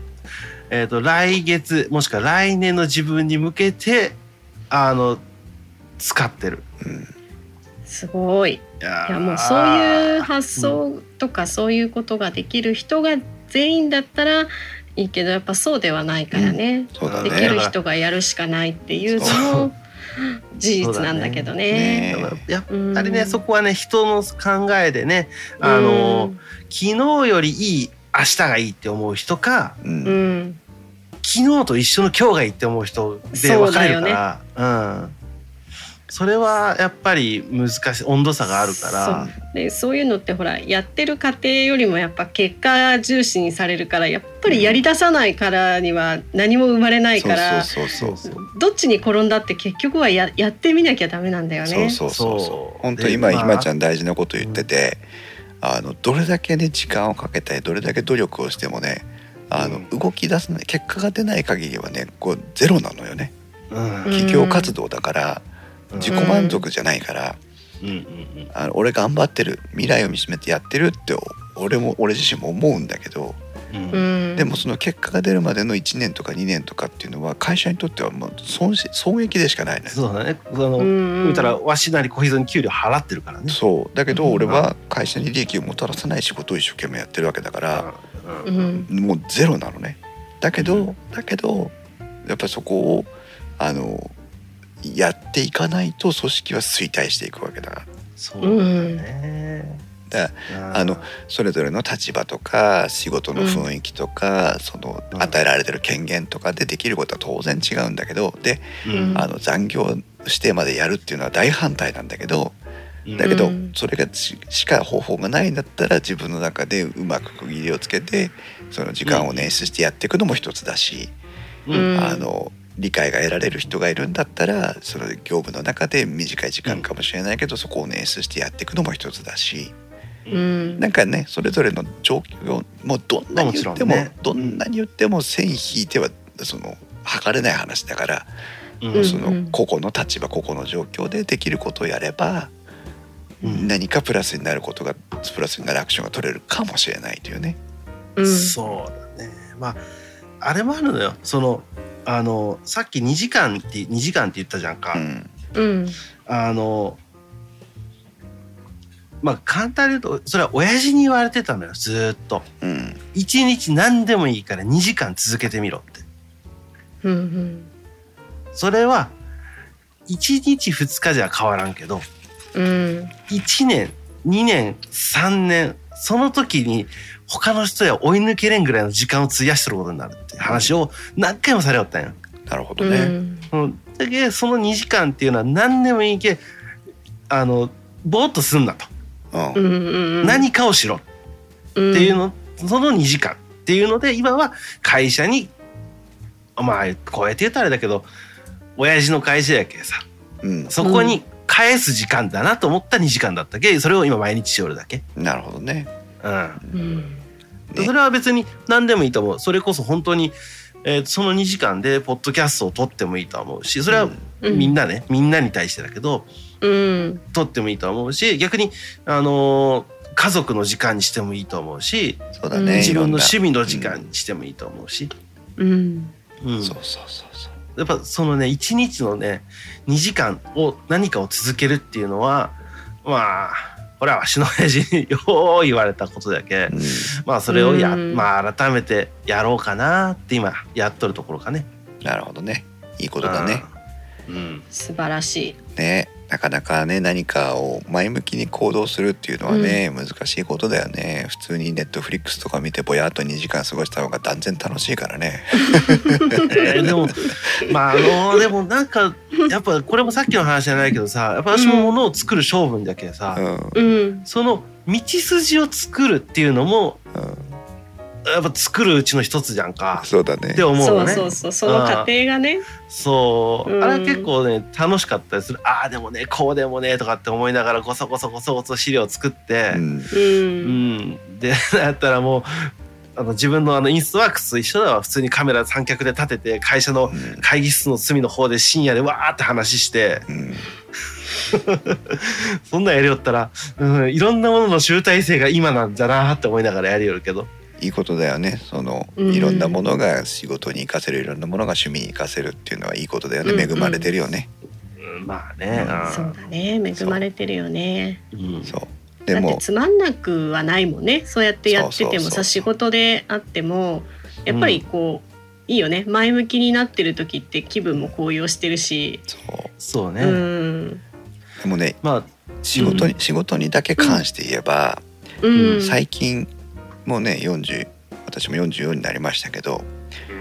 えー、と来月もしくは来年の自分に向けてあの使ってる。うん。すごい。いやもうそういう発想とかそういうことができる人が全員だったらいいけどやっぱそうではないからね。そうだできねる人がやるしかないっていうそのも事実なんだけどね。ねだからやっうんぱりねそこはね人の考えでねあの、昨日よりいい明日がいいって思う人かううん、うん。ん、昨日と一緒の今日がいいって思う人で分かれるから。う、ん、それはやっぱり難しい温度差があるから。でそういうのってほらやってる過程よりもやっぱ結果重視にされるからやっぱりやり出さないからには何も生まれないから、そうそうそうそうどっちに転んだって結局はややってみなきゃダメなんだよね。そうそうそうそそう。う本当今でまあひまちゃん大事なこと言ってて、あのどれだけね時間をかけたりどれだけ努力をしてもねあの、う動き出さない結果が出ない限りはねこうゼロなのよね。うん。うん企業活動だから、うん自己満足じゃないから、うんうんあの俺頑張ってる未来を見つめてやってるって俺も俺自身も思うんだけど、うん。でもその結果が出るまでの1年とか2年とかっていうのは会社にとってはもう損失損益でしかないのよ。そうだね。その、うん言うたらわしなり小秘蔵に給料払ってるからね。そう。だけどうん。俺は会社に利益をもたらさない仕事を一生懸命やってるわけだから、ううん。んもうゼロなのね。だけど、うんだけどやっぱりそこをあのやっていかないと組織は衰退していくわけだからそうだね。だあのそれぞれの立場とか仕事の雰囲気とか、そのうん与えられてる権限とかでできることは当然違うんだけどでうん。あの残業してまでやるっていうのは大反対なんだけどだけど、うん。それがししか方法がないんだったら自分の中でうまく区切りをつけてその時間を捻出してやっていくのも一つだし、あの理解が得られる人がいるんだったらその業務の中で短い時間かもしれないけど、そこを捻出してやっていくのも一つだし。うん。なんかねそれぞれの状況もうどんなに言っても、ね。どんなに言っても線引いてはその測れない話だから、うん。そのうん。個々の立場個々の状況でできることをやれば、うん。何かプラスになることがプラスになるアクションが取れるかもしれないというね。うん。そうだね。まああれもあるのよ。そのあのさっき2時間って2時間って言ったじゃんか。うんうんあのまあ簡単に言うとそれは親父に言われてたのよずーっと。うん1日何でもいいから2時間続けてみろって。うんうんそれは1日2日じゃ変わらんけどうん1年2年3年その時に他の人や追い抜けれんぐらいの時間を費やしてることになるって話を何回もされよったんよ。なるほどね。うん。うん、だけその2時間っていうのは何でもいいけあのぼーっとすんなと、うん。うんうん何かをしろっってていうの、その2時間っていうので今は会社にまあこうやって言ったらあれだけど親父の会社やけさ。うん。そこに返す時間だなと思った2時間だったけそれを今毎日しよるだけ、なるほどね。うん。うん。ねそれは別に何でもいいと思う。それこそ本当に、えーその2時間でポッドキャストを撮ってもいいと思うしそれはうん。みんなね、みんなに対してだけどうん。撮ってもいいと思うし逆にあのー家族の時間にしてもいいと思うしうんそうだね。自分の趣味の時間にしてもいいと思うし、うん。うん。そうそうそうそう。やっぱそのね一日のね2時間を何かを続けるっていうのはまあこれはわしの親父によう言われたことだけ、うんまあそれをや、うんまあ改めてやろうかなって今やっとるところかね。なるほどね。いいことだね。ううん素晴らしいねなかなかね何かを前向きに行動するっていうのはね、難しいことだよね。普通にネットフリックスとか見てぼやっと2時間過ごした方が断然楽しいからね。えーでも <laughs> まああのでもなんかやっぱこれもさっきの話じゃないけどさやっぱ私も物を作る性分だけどさ、うん。うん。その道筋を作るっていうのもうんやっぱ作るうちの一つじゃんか。そうだね。って思うそう。そうそう。その過程がね。そう、うん。あれは結構ね楽しかったりする。ああでもねこうでもねとかって思いながらこそこそこそこそ資料作って、うん。ううん。んで <laughs> だったらもうあの自分のあのインストワークスと一緒だわ普通にカメラ三脚で立てて会社のうん。会議室の隅の方で深夜でわーって話して。うん。<laughs> そんなんやりよったら、うん、いろんなものの集大成が今なんだなって思いながらやりよるけど。いいことだよね。そのうん。いろんなものが仕事に生かせるいろんなものが趣味に生かせるっていうのはいいことだよね、うん恵まれてるよね、うん。まあね、そうだね。恵まれてるよね。う。んそう。でもつまんなくはないもんね。そうやってやっててもさ仕事であってもやっぱりこう、いいよね。前向きになってる時って気分も高揚してるし、そう。そうね、うん。でもねまあ仕事に、仕事にだけ関して言えば、うん。最近もうね40私も44になりましたけど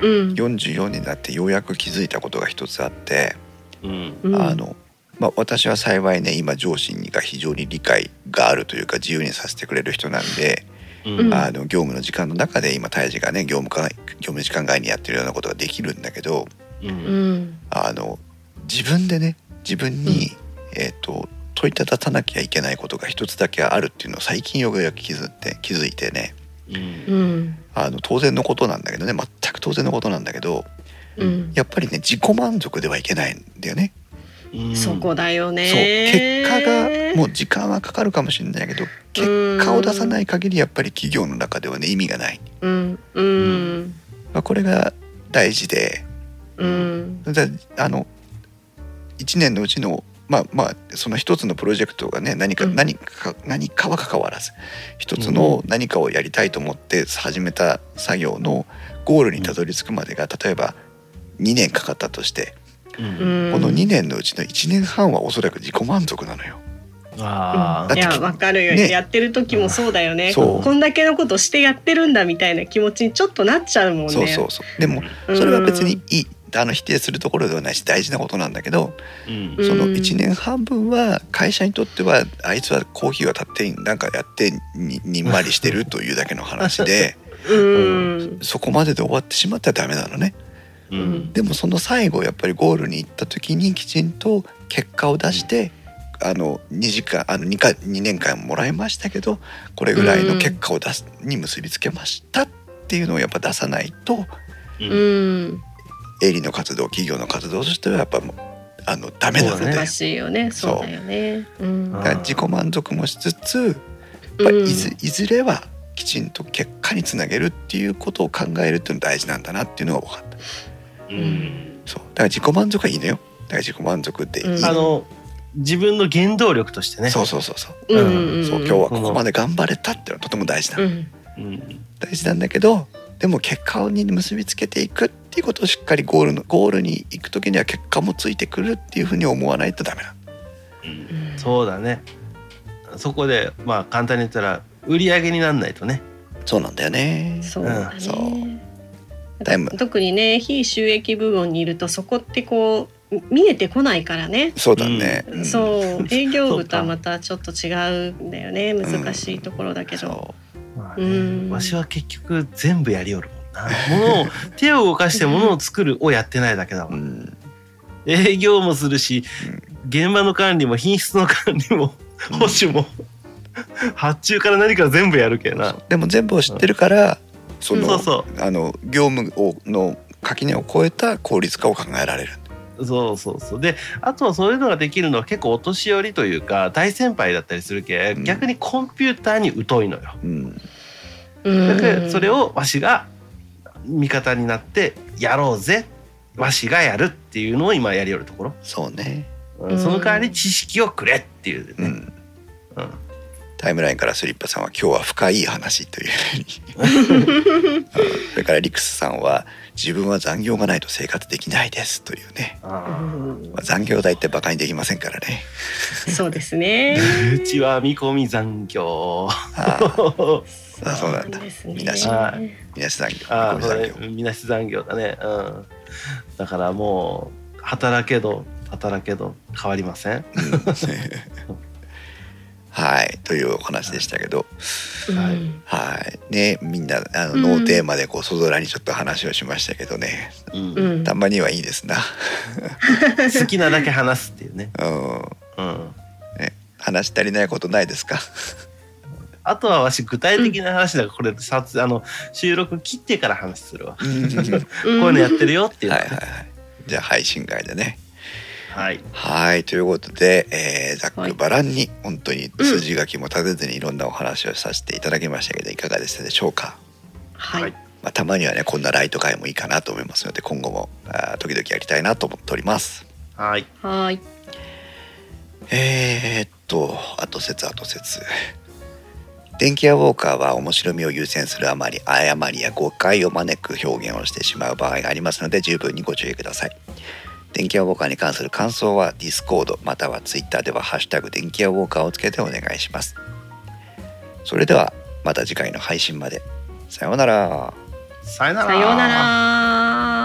うん。44になってようやく気づいたことが一つあって、うん。うん。あのまあ、私は幸いね今上司が非常に理解があるというか自由にさせてくれる人なんで、うん。あの業務の時間の中で今胎児がね業務か業務時間外にやってるようなことができるんだけどうん。うん。あの自分でね自分に、えー、と問いたださなきゃいけないことが一つだけあるっていうのを最近ようやく気づいて気づいてねうん。うんあの当然のことなんだけどね。全く当然のことなんだけどうん。やっぱりね自己満足ではいけないんだよね。うん。そこだよね。そう。結果がもう時間はかかるかもしれないけど結果を出さない限りやっぱり企業の中ではね意味がない、うん。うん。まあ、これが大事で。うん。だあの1年のうちのまあまあその一つのプロジェクトがね何か、うん。何か何かは関わらず一つの何かをやりたいと思って始めた作業のゴールにたどり着くまでが例えば2年かかったとして、うん。うんこの2年のうちの1年半はおそらく自己満足なのよ。あいやわかるよ、ね。やってる時もそうだよね。こんだけのことしてやってるんだみたいな気持ちにちょっとなっちゃうもんね。そうそうそう。でもそれは別にいいあの否定するところではないし大事なことなんだけどうん。うん。その1年半分は会社にとってはあいつはコーヒーを立ってなんかやってににんまりしてるというだけの話で <laughs> うん。そこまでで終わってしまったらダメなのね。ううん。んでもその最後やっぱりゴールに行った時にきちんと結果を出してあの2時間あの 2, か2年間もらいましたけどこれぐらいの結果を出すに結びつけましたっていうのをやっぱ出さないとうん。うん営利の活動企業の活動としてはやっぱもうあのダメなので、そうだね難しいよね。そう。だよね。うん。だから自己満足もしつつやっぱりいずいずれはきちんと結果につなげるっていうことを考えるっていうのが大事なんだなっていうのが分かった。うん。そう。だから自己満足はいいのよ。だから自己満足っていい、うん。あの自分の原動力としてね。そうそうそうそう。うんうんうんそう今日はここまで頑張れたっていうのはとても大事な、うん。うん。大事なんだけどでも結果に結びつけていくっていうことをしっかりゴールのゴールに行く時には結果もついてくるっていうふうに思わないとダメなうん。そうだね。そこでまあ簡単に言ったら売り上げになんないとね。そうなんだよね。そうだね、そう。タイム特にね非収益部門にいるとそこってこう見えてこないからね、そうだね、ん。そう。<laughs> 営業部とはそうかまたちょっと違うんだよね。難しいところだけど、そまあね。うん。わしは結局全部やりよるもんな。物を手を動かして物を作るをやってないだけだう、もうん。ん、営業もするし現場の管理も品質の管理も保守も発注から何から全部やるけな。でも全部を知ってるから、そのそうそあの業務をの垣根を越えた効率化を考えられる。うそうそうそう。であとはそういうのができるのは結構お年寄りというか大先輩だったりするけ、うん。逆にコンピューターに疎いのよ。うん、うん。だからそれをわしが味方になってやろうぜ。わしがやるっていうのを今やりよるところ、そうね。うん。その代わり知識をくれっていうね、うん。うんタイムラインからスリッパさんは今日は深い話というふうに。うんそれかからリクスさんは自分は残業がないと生活できないですというね、まあ、残業代ってバカにできませんからねそうですね。ーうちは見込み残業。あーあそうなんだ。みなしはいみなし残業みなし残業だね。うん。だからもう働けど働けど変わりません。うんはいというお話でしたけど。はい。うんはい。ねみんなあのうん。ノーテーマでこうそぞらにちょっと話をしましたけどね、うん。うんたまにはいいですな、<laughs> 好きなだけ話すっていうね。うん。うん。ね、話し足りないことないですか？あとはわし具体的な話だからこれ撮あの収録切ってから話するわ。こうん。<laughs> ういうのやってるよっていうのはいはいはい。じゃあ配信外でねはい。はいということで、えーざっくばらんに本当に筋書きも立てずにいろんなお話をさせていただきましたけどいかがでしたでしょうか、はい。はいまあ、たまにはねこんなライト会もいいかなと思いますので今後もあー時々やりたいなと思っておりますはい。はい。えー、っと後説後説電気屋ウォーカーは面白みを優先するあまり誤りや誤解を招く表現をしてしまう場合がありますので十分にご注意ください電気屋ウォーカーに関する感想は Discord または Twitter では「ハッシュタグ電気屋ウォーカー」をつけてお願いしますそれではまた次回の配信までさようならさよなら。さようなら。